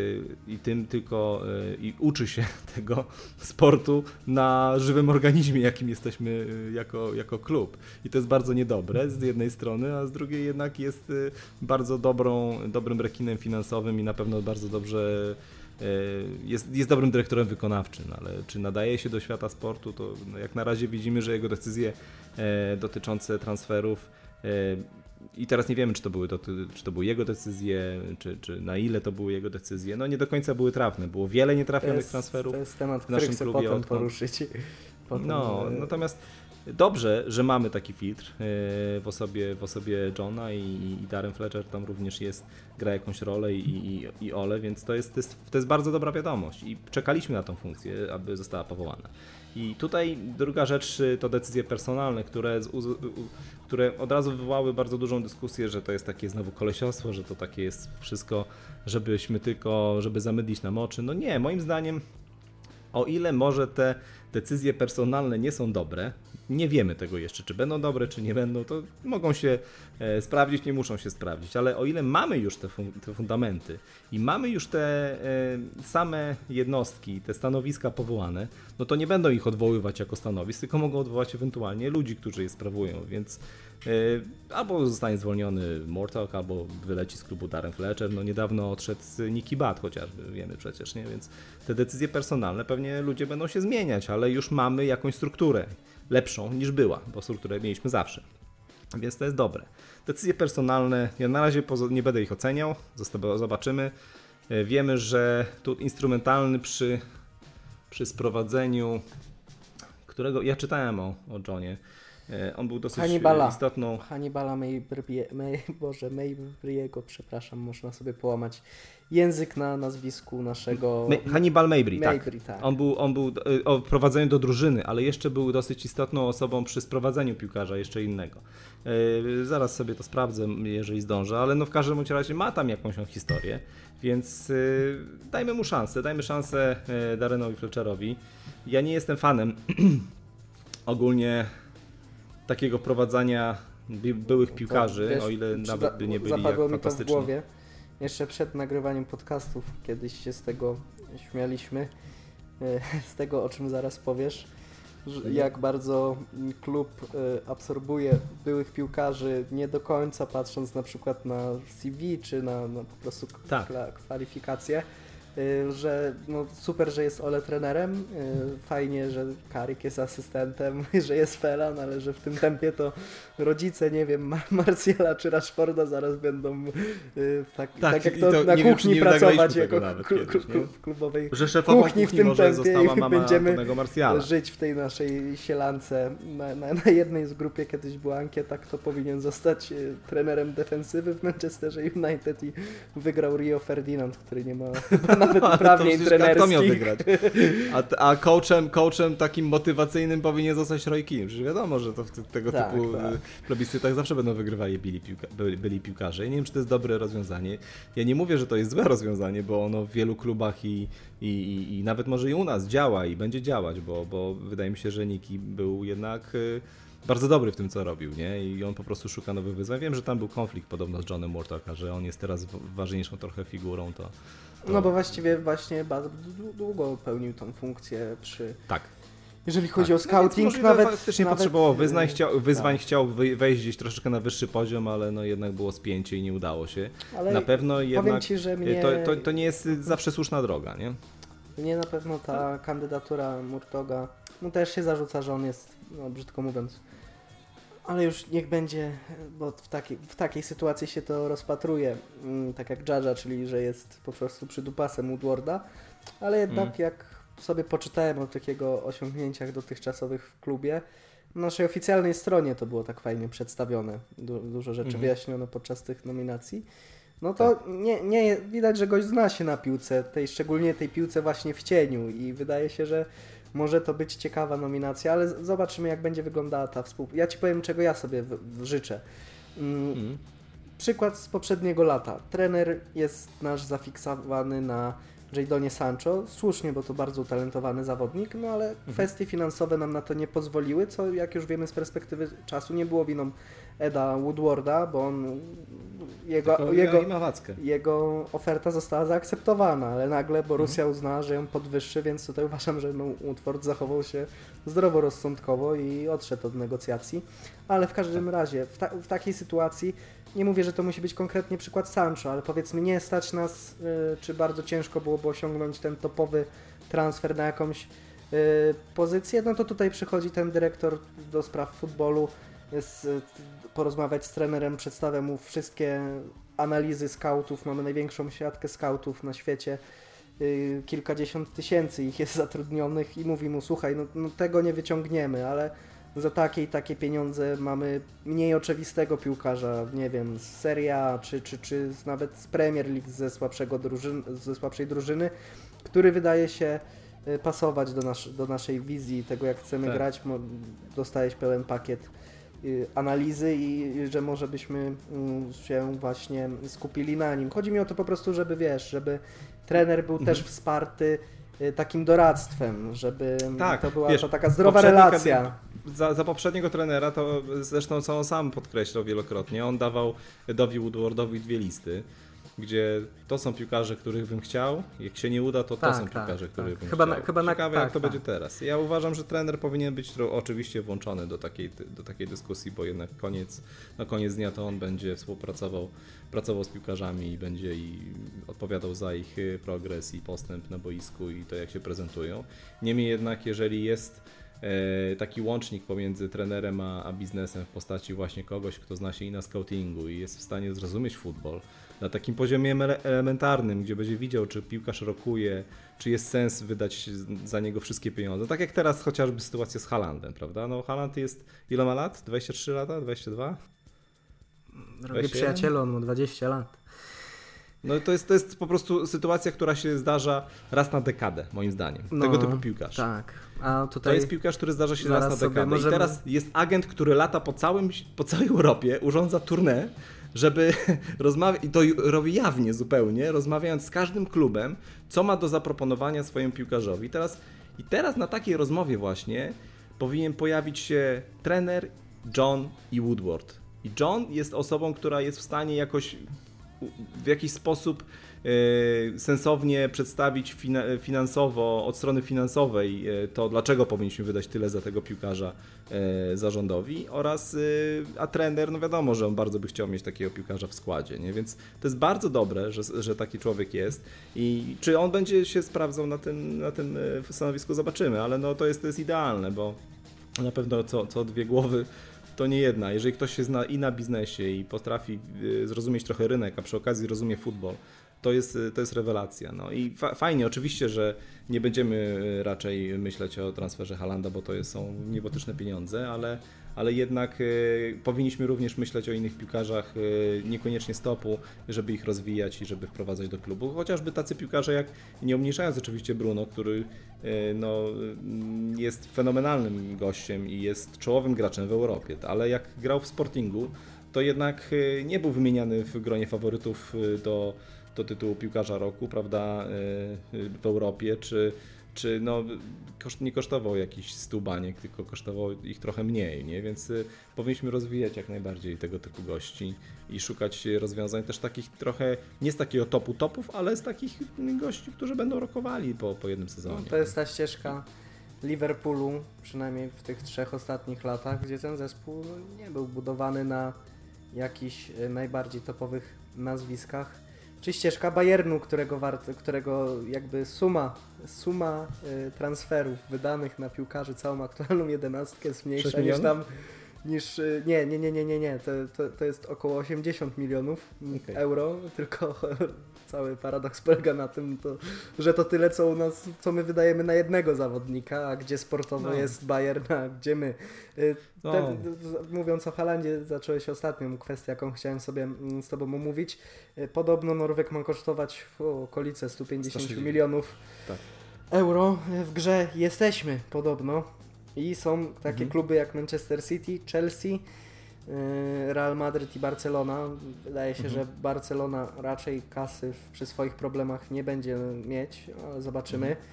Speaker 2: i tym tylko i uczy się tego sportu na żywym organizmie, jakim jesteśmy jako, jako klub. I to jest bardzo niedobre z jednej strony, a z drugiej jednak jest bardzo dobrą, dobrym rekinem finansowym i na pewno bardzo dobrze e, jest, jest dobrym dyrektorem wykonawczym, ale czy nadaje się do świata sportu, to no jak na razie widzimy, że jego decyzje e, dotyczące transferów e, i teraz nie wiemy, czy to były, czy to były jego decyzje, czy, czy na ile to były jego decyzje. No nie do końca były trafne. Było wiele nietrafionych transferów.
Speaker 1: to jest temat,
Speaker 2: w
Speaker 1: który
Speaker 2: naszym klubie
Speaker 1: potem
Speaker 2: odkąd-
Speaker 1: poruszyć. Potem,
Speaker 2: No,
Speaker 1: e,
Speaker 2: natomiast dobrze, że mamy taki filtr e, w osobie, w osobie Johna i, i Darren Fletcher tam również jest, gra jakąś rolę i, i, i Ole, więc to jest, to, jest, to jest bardzo dobra wiadomość i czekaliśmy na tą funkcję, aby została powołana. I tutaj druga rzecz y, to decyzje personalne, które, które od razu wywołały bardzo dużą dyskusję, że to jest takie znowu kolesiostwo, że to takie jest wszystko, żebyśmy tylko, żeby zamydlić nam oczy. No nie, moim zdaniem o ile może te decyzje personalne nie są dobre, nie wiemy tego jeszcze, czy będą dobre, czy nie będą, to mogą się e, sprawdzić, nie muszą się sprawdzić, ale o ile mamy już te, fun te fundamenty i mamy już te e, same jednostki, te stanowiska powołane, no to nie będą ich odwoływać jako stanowisk, tylko mogą odwołać ewentualnie ludzi, którzy je sprawują, więc e, albo zostanie zwolniony Mortalk, albo wyleci z klubu Darren Fletcher, no niedawno odszedł Nicky Bat chociażby, wiemy przecież, nie, więc te decyzje personalne pewnie ludzie będą się zmieniać, ale już mamy jakąś strukturę lepszą niż była, bo strukturę mieliśmy zawsze. Więc to jest dobre. Decyzje personalne, ja na razie nie będę ich oceniał, zobaczymy. E, wiemy, że tu instrumentalny przy, przy sprowadzeniu, którego ja czytałem o, o Johnie, on był dosyć
Speaker 1: Hannibala.
Speaker 2: istotną.
Speaker 1: Hannibala Maybriego, May, Boże, Maybriego, przepraszam, można sobie połamać język na nazwisku naszego...
Speaker 2: Hannibal Mabry, tak.
Speaker 1: tak.
Speaker 2: On był, on był y, o prowadzeniu do drużyny, ale jeszcze był dosyć istotną osobą przy sprowadzeniu piłkarza jeszcze innego. Yy, zaraz sobie to sprawdzę, jeżeli zdążę, ale no w każdym razie ma tam jakąś historię, więc yy, dajmy mu szansę, dajmy szansę Darenowi Fletcherowi. Ja nie jestem fanem ogólnie takiego prowadzenia byłych piłkarzy, Wiesz, o ile nawet by nie byli jak fantastyczni.
Speaker 1: Mi to w głowie jeszcze przed nagrywaniem podcastów kiedyś się z tego śmialiśmy, e, z tego o czym zaraz powiesz, mhm. jak bardzo klub e, absorbuje byłych piłkarzy, nie do końca patrząc na przykład na CV czy na, na po prostu tak. kwalifikacje że no super, że jest Ole trenerem, y, fajnie, że Karik jest asystentem, że jest Felan, ale że w tym tempie to rodzice, nie wiem, Marciela czy Rashforda zaraz będą y, tak, tak, tak jak to, to na kuchni wiem, pracować jako klubowej
Speaker 2: że kuchni w tym tempie i
Speaker 1: będziemy żyć w tej naszej sielance. Na, na, na, jednej z grupie kiedyś była ankieta, kto powinien zostać trenerem defensywy w Manchesterze United i wygrał Rio Ferdinand, który nie ma nawet uprawnień trenerskich. Kto miał wygrać?
Speaker 2: A, a coachem, coachem takim motywacyjnym powinien zostać Roy Keane. Przecież wiadomo, że to w tego tak, typu tak. plebiscytach zawsze będą wygrywali byli, piłka, byli, piłkarze. Ja nie wiem, czy to jest dobre rozwiązanie. Ja nie mówię, że to jest złe rozwiązanie, bo ono w wielu klubach i, i, i, i nawet może i u nas działa i będzie działać, bo, bo wydaje mi się, że Niki był jednak y, bardzo dobry w tym, co robił, nie? I on po prostu szuka nowych wyzwań. Wiem, że tam był konflikt podobno z Johnem Murtocka, że on jest teraz ważniejszą trochę figurą, to,
Speaker 1: to... No bo właściwie właśnie bardzo długo pełnił tą funkcję przy...
Speaker 2: Tak.
Speaker 1: Jeżeli chodzi tak. o scouting, no nawet...
Speaker 2: Faktycznie nawet... potrzebował wyzwań, chciał, wyzwań tak. chciał wejść gdzieś troszeczkę na wyższy poziom, ale no jednak było spięcie i nie udało się. Ale na pewno jednak ci, że mnie... to, to, to nie jest zawsze słuszna droga, nie?
Speaker 1: Mnie na pewno ta kandydatura Murtoga, no też się zarzuca, że on jest, no brzydko mówiąc, ale już niech będzie, bo w takiej, w takiej sytuacji się to rozpatruje, mm, tak jak Jaja, czyli że jest po prostu przydupasem Woodwarda, ale jednak mm. jak sobie poczytałem o takiego osiągnięciach dotychczasowych w klubie, na naszej oficjalnej stronie to było tak fajnie przedstawione, du dużo rzeczy mm. wyjaśniono podczas tych nominacji. No to tak. nie, nie, widać, że gość zna się na piłce, tej, szczególnie tej piłce właśnie w cieniu i wydaje się, że może to być ciekawa nominacja, ale zobaczymy, jak będzie wyglądała ta współpraca. Ja Ci powiem, czego ja sobie życzę. Mm, mm. Przykład z poprzedniego lata. Trener jest nasz zafiksowany na Jadonie Sancho. Słusznie, bo to bardzo utalentowany zawodnik, no ale mhm. kwestie finansowe nam na to nie pozwoliły, co jak już wiemy z perspektywy czasu nie było winą Eda Woodwarda, bo on jego, jego, jego oferta została zaakceptowana, ale nagle Borussia mhm. uznała, że ją podwyższy, więc tutaj uważam, że no, Woodward zachował się zdroworozsądkowo i odszedł od negocjacji. Ale w każdym tak. razie w, ta, w takiej sytuacji nie mówię, że to musi być konkretnie przykład Sancho, ale powiedzmy nie stać nas, y, czy bardzo ciężko byłoby osiągnąć ten topowy transfer na jakąś y, pozycję, no to tutaj przychodzi ten dyrektor do spraw futbolu, y, porozmawiać z trenerem, przedstawia mu wszystkie analizy scoutów, mamy największą siatkę scoutów na świecie, kilkadziesiąt tysięcy ich jest zatrudnionych i mówi mu, słuchaj, no, no tego nie wyciągniemy, ale za takie i takie pieniądze mamy mniej oczywistego piłkarza, nie wiem, z Serie A, czy, czy, czy nawet z Premier League ze, słabszego drużyn, ze słabszej drużyny, który wydaje się y, pasować do, nasz, do naszej wizji tego, jak chcemy tak. grać. Dostajesz pełen pakiet y, analizy i że może byśmy mm, się właśnie skupili na nim. Chodzi mi o to po prostu, żeby wiesz, żeby trener był mhm. też wsparty y, takim doradztwem, żeby
Speaker 2: Tak,
Speaker 1: to była
Speaker 2: wiesz,
Speaker 1: taka zdrowa relacja.
Speaker 2: Za, za poprzedniego trenera, to zresztą co on sam podkreślał wielokrotnie, on dawał Dowi Woodwardowi dwie listy, gdzie to są piłkarze, których bym chciał, jak się nie uda, to to
Speaker 1: Tak,
Speaker 2: są
Speaker 1: tak,
Speaker 2: piłkarze, których
Speaker 1: tak.
Speaker 2: bym
Speaker 1: Chyba
Speaker 2: chciał.
Speaker 1: na- chyba na-
Speaker 2: Ciekawe
Speaker 1: tak,
Speaker 2: jak to
Speaker 1: tak.
Speaker 2: będzie teraz. Ja uważam, że trener powinien być oczywiście włączony do takiej, do takiej dyskusji, bo jednak koniec, na koniec dnia to on będzie współpracował pracował z piłkarzami i będzie i odpowiadał za ich progres i postęp na boisku i to jak się prezentują. Niemniej jednak, jeżeli jest taki łącznik pomiędzy trenerem a, a biznesem w postaci właśnie kogoś, kto zna się i na scoutingu i jest w stanie zrozumieć futbol na takim poziomie ele- elementarnym, gdzie będzie widział, czy piłkarz rokuje, czy jest sens wydać za niego wszystkie pieniądze. Tak jak teraz chociażby sytuacja z Halandem, prawda? No Haland jest, ile ma lat? 23 lata? 22?
Speaker 1: Drogi
Speaker 2: 21?
Speaker 1: przyjacielu, on ma 20 lat.
Speaker 2: No to jest, to jest po prostu sytuacja, która się zdarza raz na dekadę, moim zdaniem.
Speaker 1: No,
Speaker 2: Tego typu piłkarz.
Speaker 1: Tak. A
Speaker 2: To
Speaker 1: tutaj
Speaker 2: jest piłkarz, który zdarza się raz na dekadę.
Speaker 1: możemy-
Speaker 2: I teraz jest agent, który lata po, całym, po całej Europie, urządza tournée, żeby rozmawiać, i to robi jawnie zupełnie, rozmawiając z każdym klubem, co ma do zaproponowania swojemu piłkarzowi. I teraz, I teraz na takiej rozmowie właśnie powinien pojawić się trener John i Woodward. I John jest osobą, która jest w stanie jakoś w jakiś sposób e, sensownie przedstawić fina, finansowo, od strony finansowej e, to, dlaczego powinniśmy wydać tyle za tego piłkarza e, zarządowi oraz, a trener, no wiadomo, że on bardzo by chciał mieć takiego piłkarza w składzie, nie? więc to jest bardzo dobre, że, że taki człowiek jest i czy on będzie się sprawdzał na tym, na tym stanowisku, zobaczymy, ale no to jest, to jest idealne, bo na pewno co, co dwie głowy to nie jedna. Jeżeli ktoś się zna i na biznesie i potrafi y, zrozumieć trochę rynek, a przy okazji rozumie futbol, to jest, to jest rewelacja. No i fa fajnie, oczywiście, że nie będziemy y, raczej myśleć o transferze Halanda, bo to są niebotyczne pieniądze, ale, ale jednak y, powinniśmy również myśleć o innych piłkarzach, y, niekoniecznie stopu, żeby ich rozwijać i żeby wprowadzać do klubu. Chociażby tacy piłkarze jak, nie omniejszając oczywiście Bruno, który y, no, jest fenomenalnym gościem i jest czołowym graczem w Europie, ale jak grał w Sportingu, to jednak y, nie był wymieniany w gronie faworytów y, do, do tytułu piłkarza roku, prawda, y, w Europie, czy, czy no, koszt, nie kosztował jakichś 100 baniek, tylko kosztował ich trochę mniej, nie? więc powinniśmy rozwijać jak najbardziej tego typu gości i szukać rozwiązań też takich trochę, nie z takiego topu topów, ale z takich gości, którzy będą rokowali po, po jednym
Speaker 1: no,
Speaker 2: sezonie.
Speaker 1: to jest ta ścieżka Liverpoolu, przynajmniej w tych trzech ostatnich latach, gdzie ten zespół no, nie był budowany na jakichś e, najbardziej topowych nazwiskach. Czy ścieżka Bayernu, którego, wart, którego jakby suma, suma y, transferów wydanych na piłkarzy, całą aktualną jedenastkę jest mniejsza niż tam niż, y, nie, nie, nie, nie, nie, nie, to, to, to jest około 80 milionów
Speaker 2: Okej.
Speaker 1: euro, tylko cały paradoks polega na tym, to, że to tyle, co u nas, co my wydajemy na jednego zawodnika, a gdzie sportowo
Speaker 2: No.
Speaker 1: jest Bayern, a gdzie my. Y,
Speaker 2: No.
Speaker 1: Ten, mówiąc o Halandzie, zacząłeś ostatnią kwestię, jaką chciałem sobie mm, z Tobą omówić. Y, Podobno Norweg ma kosztować w okolice 150
Speaker 2: 160.
Speaker 1: milionów
Speaker 2: Tak.
Speaker 1: euro. Y, W grze jesteśmy podobno i są takie
Speaker 2: Mhm.
Speaker 1: kluby jak Manchester City, Chelsea, Real Madryt i Barcelona. Wydaje się,
Speaker 2: Mhm.
Speaker 1: że Barcelona raczej kasy przy swoich problemach nie będzie mieć, ale zobaczymy.
Speaker 2: Mhm.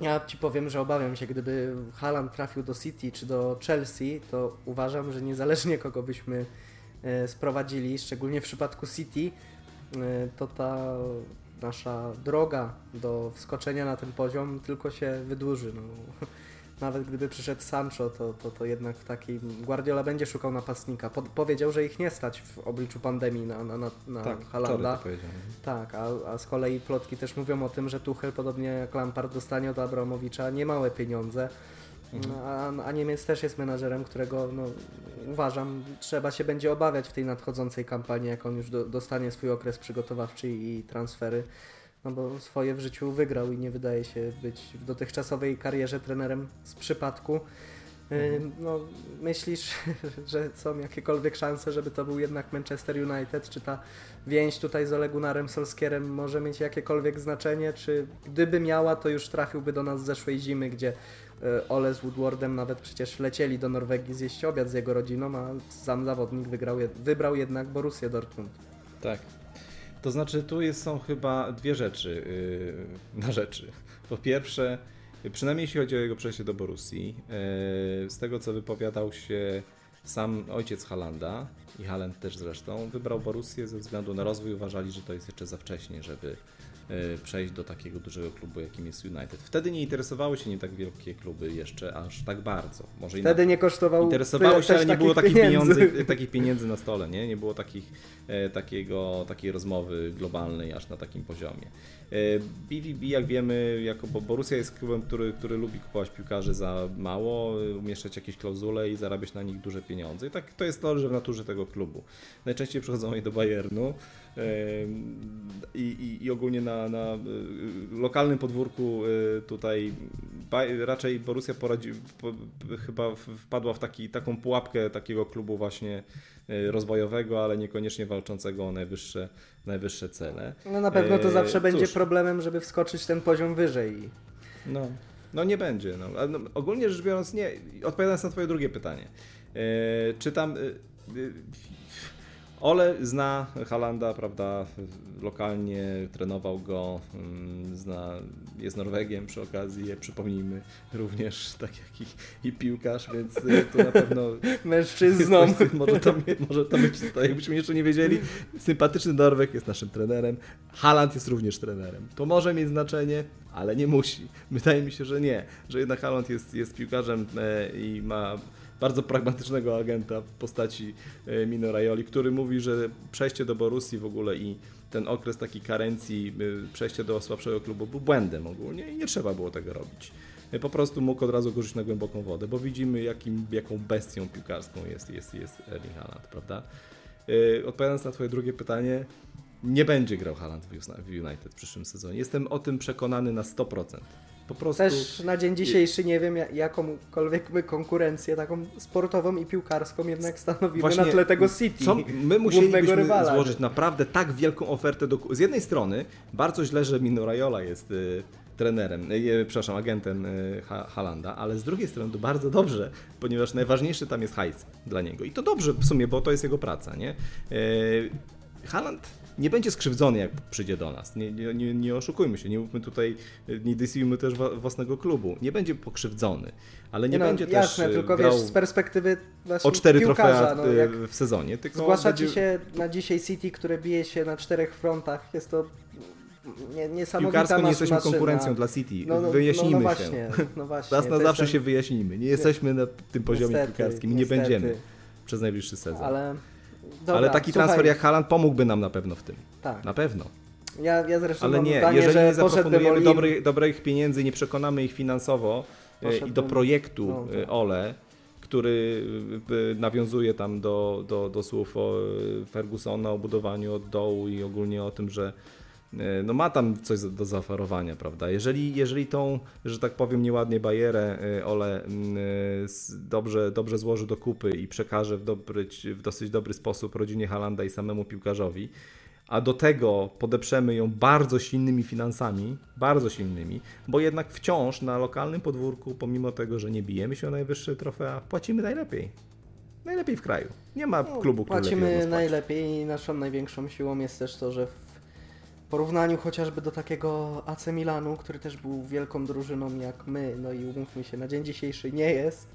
Speaker 1: Ja ci powiem, że obawiam się, gdyby Haaland trafił do City czy do Chelsea, to uważam, że niezależnie kogo byśmy e, sprowadzili, szczególnie w przypadku City, e, to ta nasza droga do wskoczenia na ten poziom tylko się wydłuży. No. Nawet gdyby przyszedł Sancho, to, to, to jednak w takim. Guardiola będzie szukał napastnika. Pod, powiedział, że ich nie stać w obliczu pandemii na, na, na, na
Speaker 2: tak, powiedziałem.
Speaker 1: Tak, a, a z kolei plotki też mówią o tym, że Tuchel, podobnie jak Lampard, dostanie od Abramowicza niemałe pieniądze.
Speaker 2: Mhm.
Speaker 1: A, a Niemiec też jest menadżerem, którego no, uważam, trzeba się będzie obawiać w tej nadchodzącej kampanii, jak on już do, dostanie swój okres przygotowawczy i transfery. No bo swoje w życiu wygrał i nie wydaje się być w dotychczasowej karierze trenerem z przypadku. Ym, No, myślisz, że są jakiekolwiek szanse, żeby to był jednak Manchester United? Czy ta więź tutaj z Ole Gunnarem Solskierem może mieć jakiekolwiek znaczenie? Czy gdyby miała, to już trafiłby do nas z zeszłej zimy, gdzie e, Ole z Woodwardem nawet przecież lecieli do Norwegii zjeść obiad z jego rodziną, a sam zawodnik wygrał, wybrał jednak Borussię Dortmund.
Speaker 2: Tak. To znaczy, tu jest, są chyba dwie rzeczy yy, na rzeczy. Po pierwsze, przynajmniej jeśli chodzi o jego przejście do Borussii, e, z tego co wypowiadał się sam ojciec Halanda i Haaland też zresztą, wybrał Borussię ze względu na rozwój. Uważali, że to jest jeszcze za wcześnie, żeby e, przejść do takiego dużego klubu, jakim jest United. Wtedy nie interesowały się nie tak wielkie kluby jeszcze aż tak bardzo. Może
Speaker 1: Wtedy nie kosztował
Speaker 2: Interesowało
Speaker 1: tyle
Speaker 2: się, ale nie było takich
Speaker 1: pieniędzy.
Speaker 2: pieniędzy, takich pieniędzy na stole, nie? Nie było takich, e, takiego, takiej rozmowy globalnej aż na takim poziomie. E, BVB, jak wiemy, jako, bo Borussia jest klubem, który, który lubi kupować piłkarzy za mało, e, umieszczać jakieś klauzule i zarabiać na nich duże pieniądze. I tak to jest to, że w naturze tego klubu. Najczęściej przychodzą oni do Bayernu e, i, i, i ogólnie na, na e, lokalnym podwórku e, tutaj raczej Borussia poradzi, po, chyba wpadła w taki, taką pułapkę takiego klubu właśnie e, rozwojowego, ale niekoniecznie walczącego o najwyższe, najwyższe cele.
Speaker 1: No na pewno to
Speaker 2: E,
Speaker 1: zawsze będzie
Speaker 2: cóż.
Speaker 1: problemem, żeby wskoczyć ten poziom wyżej.
Speaker 2: No, no nie będzie. No. No, ogólnie rzecz biorąc, nie. Odpowiadając na Twoje drugie pytanie. E, czy tam. Ole zna Halanda, prawda, lokalnie trenował go, mm, zna, jest Norwegiem przy okazji, przypomnijmy, również tak jak i, i piłkarz, więc e, to na pewno
Speaker 1: Mężczyzną.
Speaker 2: jest może, to, może to być, jakbyśmy jeszcze nie wiedzieli, sympatyczny Norweg jest naszym trenerem, Haaland jest również trenerem. To może mieć znaczenie, ale nie musi. Wydaje mi się, że nie, że jednak Haaland jest, jest piłkarzem e, i ma bardzo pragmatycznego agenta w postaci e, Mino Raioli, który mówi, że przejście do Borussii w ogóle i ten okres takiej karencji, e, przejście do słabszego klubu był błędem ogólnie i nie trzeba było tego robić. E, Po prostu mógł od razu go rzucić na głęboką wodę, bo widzimy jakim, jaką bestią piłkarską jest, jest, jest Erling Haaland, prawda? Odpowiadając na twoje drugie pytanie, nie będzie grał Haaland w United w przyszłym sezonie. Jestem o tym przekonany na 100%. Po prostu...
Speaker 1: Też na dzień dzisiejszy nie wiem, ja- jakąkolwiek my konkurencję taką sportową i piłkarską jednak stanowimy na tle tego City.
Speaker 2: Co, my musielibyśmy
Speaker 1: rywala.
Speaker 2: złożyć naprawdę tak wielką ofertę. Do, z jednej strony bardzo źle, że Mino Raiola jest y, trenerem, y, przepraszam, agentem y, ha, Halanda, ale z drugiej strony to bardzo dobrze, ponieważ najważniejszy tam jest hajs dla niego. I to dobrze w sumie, bo to jest jego praca, nie? Y, Haaland nie będzie skrzywdzony, jak przyjdzie do nas. Nie, nie, nie, oszukujmy się, nie mówmy tutaj, nie dysujmy też własnego klubu. Nie będzie pokrzywdzony, ale nie,
Speaker 1: no,
Speaker 2: będzie
Speaker 1: jasne,
Speaker 2: też y,
Speaker 1: tylko
Speaker 2: grał
Speaker 1: wiesz, z perspektywy
Speaker 2: o cztery
Speaker 1: piłkarza,
Speaker 2: trofea
Speaker 1: no, jak
Speaker 2: w sezonie. Tylko
Speaker 1: zgłasza
Speaker 2: będzie...
Speaker 1: ci się na dzisiaj City, które bije się na czterech frontach, jest to nie, niesamowita
Speaker 2: Piłkarsko nie jesteśmy
Speaker 1: maszyna.
Speaker 2: konkurencją dla City.
Speaker 1: No, no,
Speaker 2: Wyjaśnijmy
Speaker 1: no, no
Speaker 2: się.
Speaker 1: właśnie, No właśnie,
Speaker 2: Raz na zawsze
Speaker 1: jest
Speaker 2: się
Speaker 1: ten-
Speaker 2: wyjaśnijmy. Nie jesteśmy na tym poziomie
Speaker 1: niestety,
Speaker 2: piłkarskim i nie
Speaker 1: niestety.
Speaker 2: będziemy przez najbliższy sezon. Ale,
Speaker 1: Ale, dobra,
Speaker 2: taki
Speaker 1: słuchaj,
Speaker 2: transfer jak Haaland pomógłby nam na pewno w tym.
Speaker 1: Tak,
Speaker 2: Na pewno.
Speaker 1: ja, ja zresztą
Speaker 2: Ale nie,
Speaker 1: zdanie,
Speaker 2: jeżeli
Speaker 1: że
Speaker 2: nie zaproponujemy
Speaker 1: Demolin,
Speaker 2: dobrych, pieniędzy, nie przekonamy ich finansowo e,
Speaker 1: Poszedł
Speaker 2: i do projektu
Speaker 1: no,
Speaker 2: e,
Speaker 1: tak.
Speaker 2: Ole, który e, nawiązuje tam do, do, do słów e, Fergusona, o budowaniu od dołu i ogólnie o tym, że e, no ma tam coś do zaoferowania, prawda? Jeżeli, jeżeli tą, że tak powiem, nieładnie bajerę e, Ole mm, e, dobrze, dobrze złoży do kupy i przekaże w, dobry, w dosyć dobry sposób rodzinie Halanda i samemu piłkarzowi, a do tego podeprzemy ją bardzo silnymi finansami, bardzo silnymi, bo jednak wciąż na lokalnym podwórku, pomimo tego, że nie bijemy się o najwyższe trofea, płacimy najlepiej. Najlepiej w kraju. Nie ma
Speaker 1: No,
Speaker 2: klubu, który
Speaker 1: Płacimy najlepiej i naszą największą siłą jest też to, że porównaniu chociażby do takiego AC Milanu, który też był wielką drużyną jak my, no i umówmy się, na dzień dzisiejszy nie jest,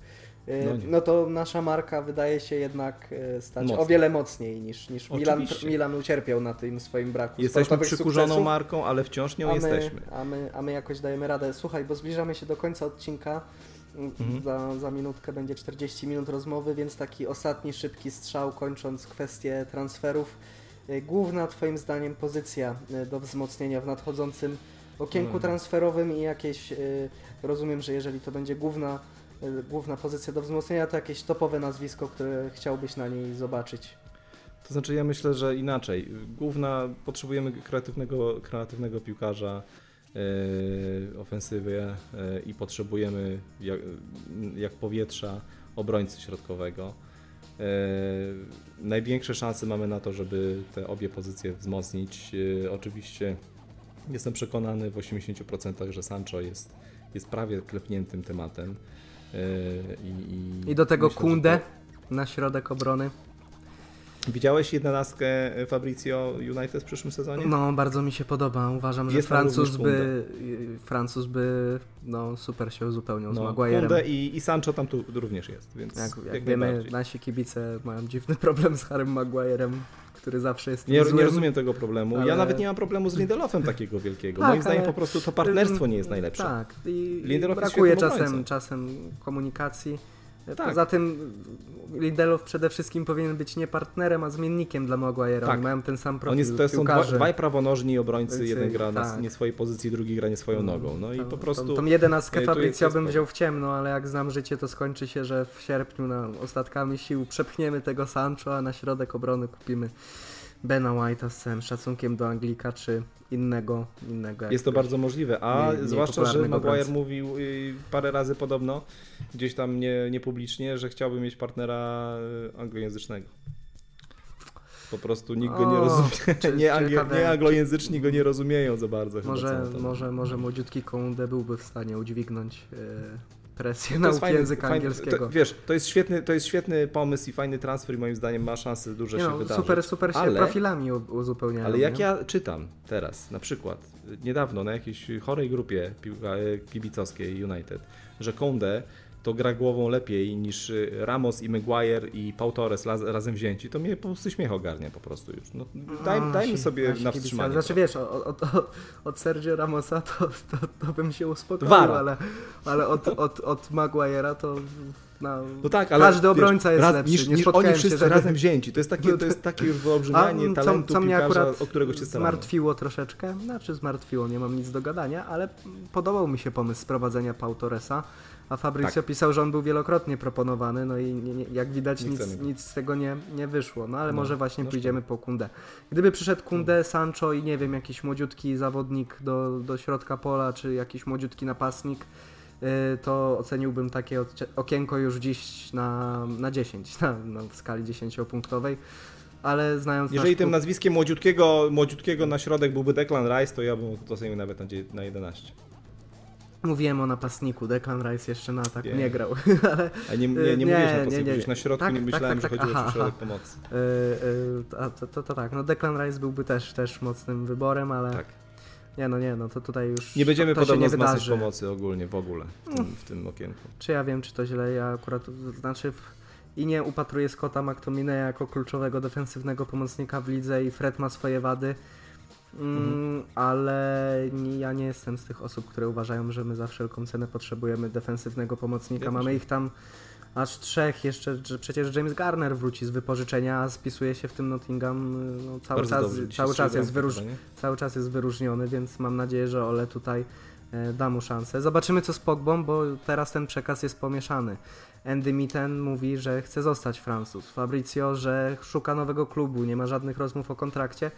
Speaker 1: e,
Speaker 2: No nie.
Speaker 1: no to nasza marka wydaje się jednak e, stać
Speaker 2: Mocno.
Speaker 1: o wiele mocniej niż, niż Milan. Milan ucierpiał na tym swoim braku
Speaker 2: Jesteśmy przykurzoną
Speaker 1: sukcesów.
Speaker 2: marką, ale wciąż nią
Speaker 1: a my,
Speaker 2: jesteśmy.
Speaker 1: A my, a my jakoś dajemy radę. Słuchaj, bo zbliżamy się do końca odcinka.
Speaker 2: Mhm.
Speaker 1: Za, za minutkę będzie 40 minut rozmowy, więc taki ostatni szybki strzał, kończąc kwestię transferów. Y, Główna Twoim zdaniem pozycja y, do wzmocnienia w nadchodzącym okienku
Speaker 2: Mhm.
Speaker 1: transferowym i jakieś, y, rozumiem, że jeżeli to będzie główna, główna pozycja do wzmocnienia, to jakieś topowe nazwisko, które chciałbyś na niej zobaczyć.
Speaker 2: To znaczy ja myślę, że inaczej. Główna, potrzebujemy kreatywnego, kreatywnego piłkarza e, ofensywy e, i potrzebujemy jak, jak powietrza obrońcy środkowego. E, największe szanse mamy na to, żeby te obie pozycje wzmocnić. E, oczywiście jestem przekonany w 80%, że Sancho jest, jest prawie klepniętym tematem. E, i,
Speaker 1: I do tego
Speaker 2: myślę,
Speaker 1: Kunde
Speaker 2: to-
Speaker 1: na środek obrony.
Speaker 2: Widziałeś jedenastkę Fabrizio United w przyszłym sezonie?
Speaker 1: No, bardzo mi się podoba. Uważam, że
Speaker 2: Jest tam
Speaker 1: Francuz by, Francuz by no, super się uzupełniał z
Speaker 2: No,
Speaker 1: Maguire'em.
Speaker 2: Kunde i, i Sancho tam tu również jest, więc
Speaker 1: Jak,
Speaker 2: jak,
Speaker 1: jak wiemy, nasi kibice mają dziwny problem z Harrym Maguire'em, który zawsze jest
Speaker 2: Nie,
Speaker 1: złym.
Speaker 2: nie rozumiem tego problemu. Ja
Speaker 1: ale-
Speaker 2: nawet nie mam problemu z Lindelofem takiego wielkiego.
Speaker 1: Tak,
Speaker 2: Moim zdaniem
Speaker 1: ale-
Speaker 2: po prostu to partnerstwo nie jest najlepsze.
Speaker 1: Tak, i, i
Speaker 2: Lindelof jest
Speaker 1: brakuje czasem,
Speaker 2: obrońcą.
Speaker 1: czasem komunikacji.
Speaker 2: Tak.
Speaker 1: Poza tym Lindelof przede wszystkim powinien być nie partnerem, a zmiennikiem dla Maguire'a.
Speaker 2: Tak.
Speaker 1: Oni mają ten sam profil
Speaker 2: On jest, to są dwa, dwaj prawonożni obrońcy,
Speaker 1: Obrońcy,
Speaker 2: jeden gra na
Speaker 1: tak.
Speaker 2: nie swojej pozycji, drugi gra nie swoją nogą. No i
Speaker 1: To-
Speaker 2: po prostu...
Speaker 1: Tą, tą jedenastkę Fabrizio bym wziął w ciemno, ale jak znam życie, to skończy się, że w sierpniu na ostatkami sił przepchniemy tego Sancho, a na środek obrony kupimy Bena White'a z całym szacunkiem do Anglika, czy innego, innego
Speaker 2: Jest to bardzo możliwe, a
Speaker 1: mniej
Speaker 2: zwłaszcza, że Maguire mówił y, parę razy podobno, gdzieś tam nie, niepublicznie, że chciałby mieć partnera y, anglojęzycznego. Po prostu nikt go nie
Speaker 1: O,
Speaker 2: rozumie.
Speaker 1: czy-
Speaker 2: Nie,
Speaker 1: ciekawe-
Speaker 2: nie anglojęzyczni go nie rozumieją za bardzo. chyba,
Speaker 1: Może, może, może młodziutki Kounde byłby w stanie udźwignąć e, presję na
Speaker 2: fajny-
Speaker 1: języka
Speaker 2: fajny-
Speaker 1: angielskiego.
Speaker 2: To, wiesz, to jest, świetny, to jest świetny pomysł i fajny transfer i moim zdaniem ma szansę duże
Speaker 1: Nie
Speaker 2: się
Speaker 1: no,
Speaker 2: wydarzyć.
Speaker 1: super, super się
Speaker 2: ale-
Speaker 1: profilami uzupełniają.
Speaker 2: Ale jak
Speaker 1: nie?
Speaker 2: ja czytam teraz, na przykład niedawno na jakiejś chorej grupie y, kibicowskiej United, że Conde to gra głową lepiej niż y, Ramos i Maguire i Pau Torres raz, razem wzięci, to mnie po prostu śmiech ogarnia po prostu już. No, daj,
Speaker 1: A,
Speaker 2: dajmy sobie
Speaker 1: nasi
Speaker 2: na wstrzymanie.
Speaker 1: Znaczy wiesz, od, od, od Sergio Ramosa to, to, to bym się uspokoił,
Speaker 2: Wara.
Speaker 1: ale, ale od, od, od Maguire'a to na,
Speaker 2: No tak, ale
Speaker 1: każdy obrońca
Speaker 2: wiesz,
Speaker 1: jest
Speaker 2: raz,
Speaker 1: lepszy.
Speaker 2: niż, niż oni wszyscy
Speaker 1: żeby-
Speaker 2: razem wzięci. To jest takie, to jest takie już wyolbrzymianie
Speaker 1: A,
Speaker 2: talentu
Speaker 1: co, co mnie akurat
Speaker 2: o którego się
Speaker 1: zmartwiło troszeczkę, znaczy zmartwiło, nie mam nic do gadania, ale podobał mi się pomysł sprowadzenia Pau Torresa, a Fabrizio
Speaker 2: Tak.
Speaker 1: pisał, że on był wielokrotnie proponowany, no i nie, nie, jak widać nic,
Speaker 2: go.
Speaker 1: nic z tego nie, nie wyszło, no ale
Speaker 2: No,
Speaker 1: może właśnie
Speaker 2: no
Speaker 1: pójdziemy po Kundę. Gdyby przyszedł Kundę, Sancho i nie wiem, jakiś młodziutki zawodnik do, do środka pola, czy jakiś młodziutki napastnik, y, to oceniłbym takie okienko już dziś na, na 10, na, na w skali 10-punktowej. Ale znając
Speaker 2: Jeżeli tym
Speaker 1: klub-
Speaker 2: nazwiskiem młodziutkiego, młodziutkiego na środek byłby Declan Rice, to ja bym to ocenił nawet na 11.
Speaker 1: Mówiłem o napastniku, Declan Rice jeszcze na atak
Speaker 2: Nie.
Speaker 1: nie, grał, ale
Speaker 2: A nie, nie, nie,
Speaker 1: nie,
Speaker 2: mówiłeś na mówiłeś na środku,
Speaker 1: Tak,
Speaker 2: nie
Speaker 1: tak,
Speaker 2: myślałem,
Speaker 1: tak,
Speaker 2: że
Speaker 1: tak,
Speaker 2: chodziło
Speaker 1: aha,
Speaker 2: o środek pomocy.
Speaker 1: y, y, a to, to, to tak, no Declan Rice byłby też, też mocnym wyborem, ale
Speaker 2: Tak.
Speaker 1: nie no nie, no to tutaj już
Speaker 2: Nie będziemy
Speaker 1: to, to
Speaker 2: podobno pomocy ogólnie, w ogóle w tym, w tym okienku.
Speaker 1: Czy ja wiem, czy to źle, ja akurat, znaczy w, i nie upatruję Scotta McTominaya jako kluczowego defensywnego pomocnika w lidze i Fred ma swoje wady,
Speaker 2: Mhm.
Speaker 1: ale nie, ja nie jestem z tych osób, które uważają, że my za wszelką cenę potrzebujemy defensywnego pomocnika.
Speaker 2: Też
Speaker 1: Mamy ich tam aż trzech, jeszcze że przecież James Garner wróci z wypożyczenia, a spisuje się w tym Nottingham no, cały
Speaker 2: Bardzo
Speaker 1: czas,
Speaker 2: dobrze.
Speaker 1: Cały czas jest wyróż, cały czas jest wyróżniony, więc mam nadzieję, że Ole tutaj e, da mu szansę. Zobaczymy co z Pogbą, bo teraz ten przekaz jest pomieszany. Andy Mitten mówi, że chce zostać Francuz. Fabrizio, że szuka nowego klubu, nie ma żadnych rozmów o kontrakcie.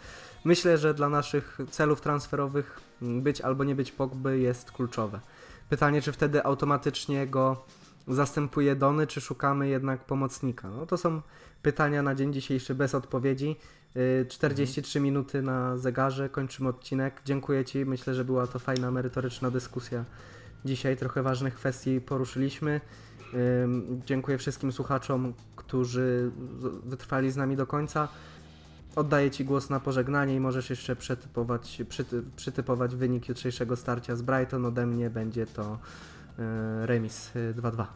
Speaker 1: Myślę, że dla naszych celów transferowych m, być albo nie być Pogby jest kluczowe. Pytanie, czy wtedy automatycznie go zastępuje Dony, czy szukamy jednak pomocnika? No to są pytania na dzień dzisiejszy bez odpowiedzi. Y, 43 minuty na zegarze, kończymy odcinek. Dziękuję Ci, myślę, że była to fajna, merytoryczna dyskusja. Dzisiaj trochę ważnych kwestii poruszyliśmy. Dziękuję wszystkim słuchaczom, którzy wytrwali z nami do końca. Oddaję Ci głos na pożegnanie i możesz jeszcze przetypować, przyty, przytypować wynik jutrzejszego starcia z Brighton. Ode mnie będzie to y, remis y, 2-2.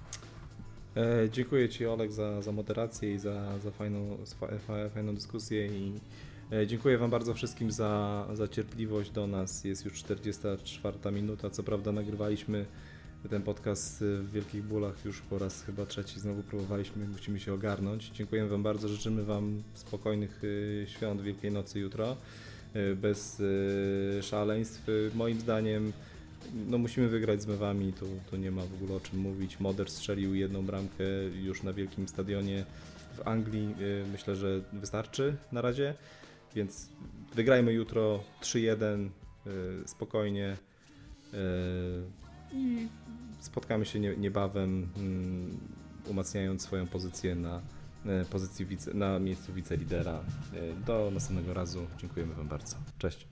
Speaker 2: E, dziękuję Ci Olek za, za moderację i za, za fajną, fa, fa, fajną dyskusję i e, dziękuję Wam bardzo wszystkim za, za cierpliwość do nas. Jest już 44 minuta, co prawda nagrywaliśmy ten podcast e, w wielkich bólach już po raz chyba trzeci znowu próbowaliśmy, musimy się ogarnąć. Dziękuję Wam bardzo, życzymy Wam spokojnych e, świąt Wielkiej Nocy jutro, e, bez szaleństw. Moim zdaniem no musimy wygrać z mewami, tu, tu nie ma w ogóle o czym mówić. Moder strzelił jedną bramkę już na wielkim stadionie w Anglii. Myślę, że wystarczy na razie, więc wygrajmy jutro 3-1 yy, spokojnie i spotkamy się nie, niebawem, yy, umacniając swoją pozycję na yy, pozycji wice, na miejscu wicelidera. Yy, Do następnego razu. Dziękujemy Wam bardzo. Cześć.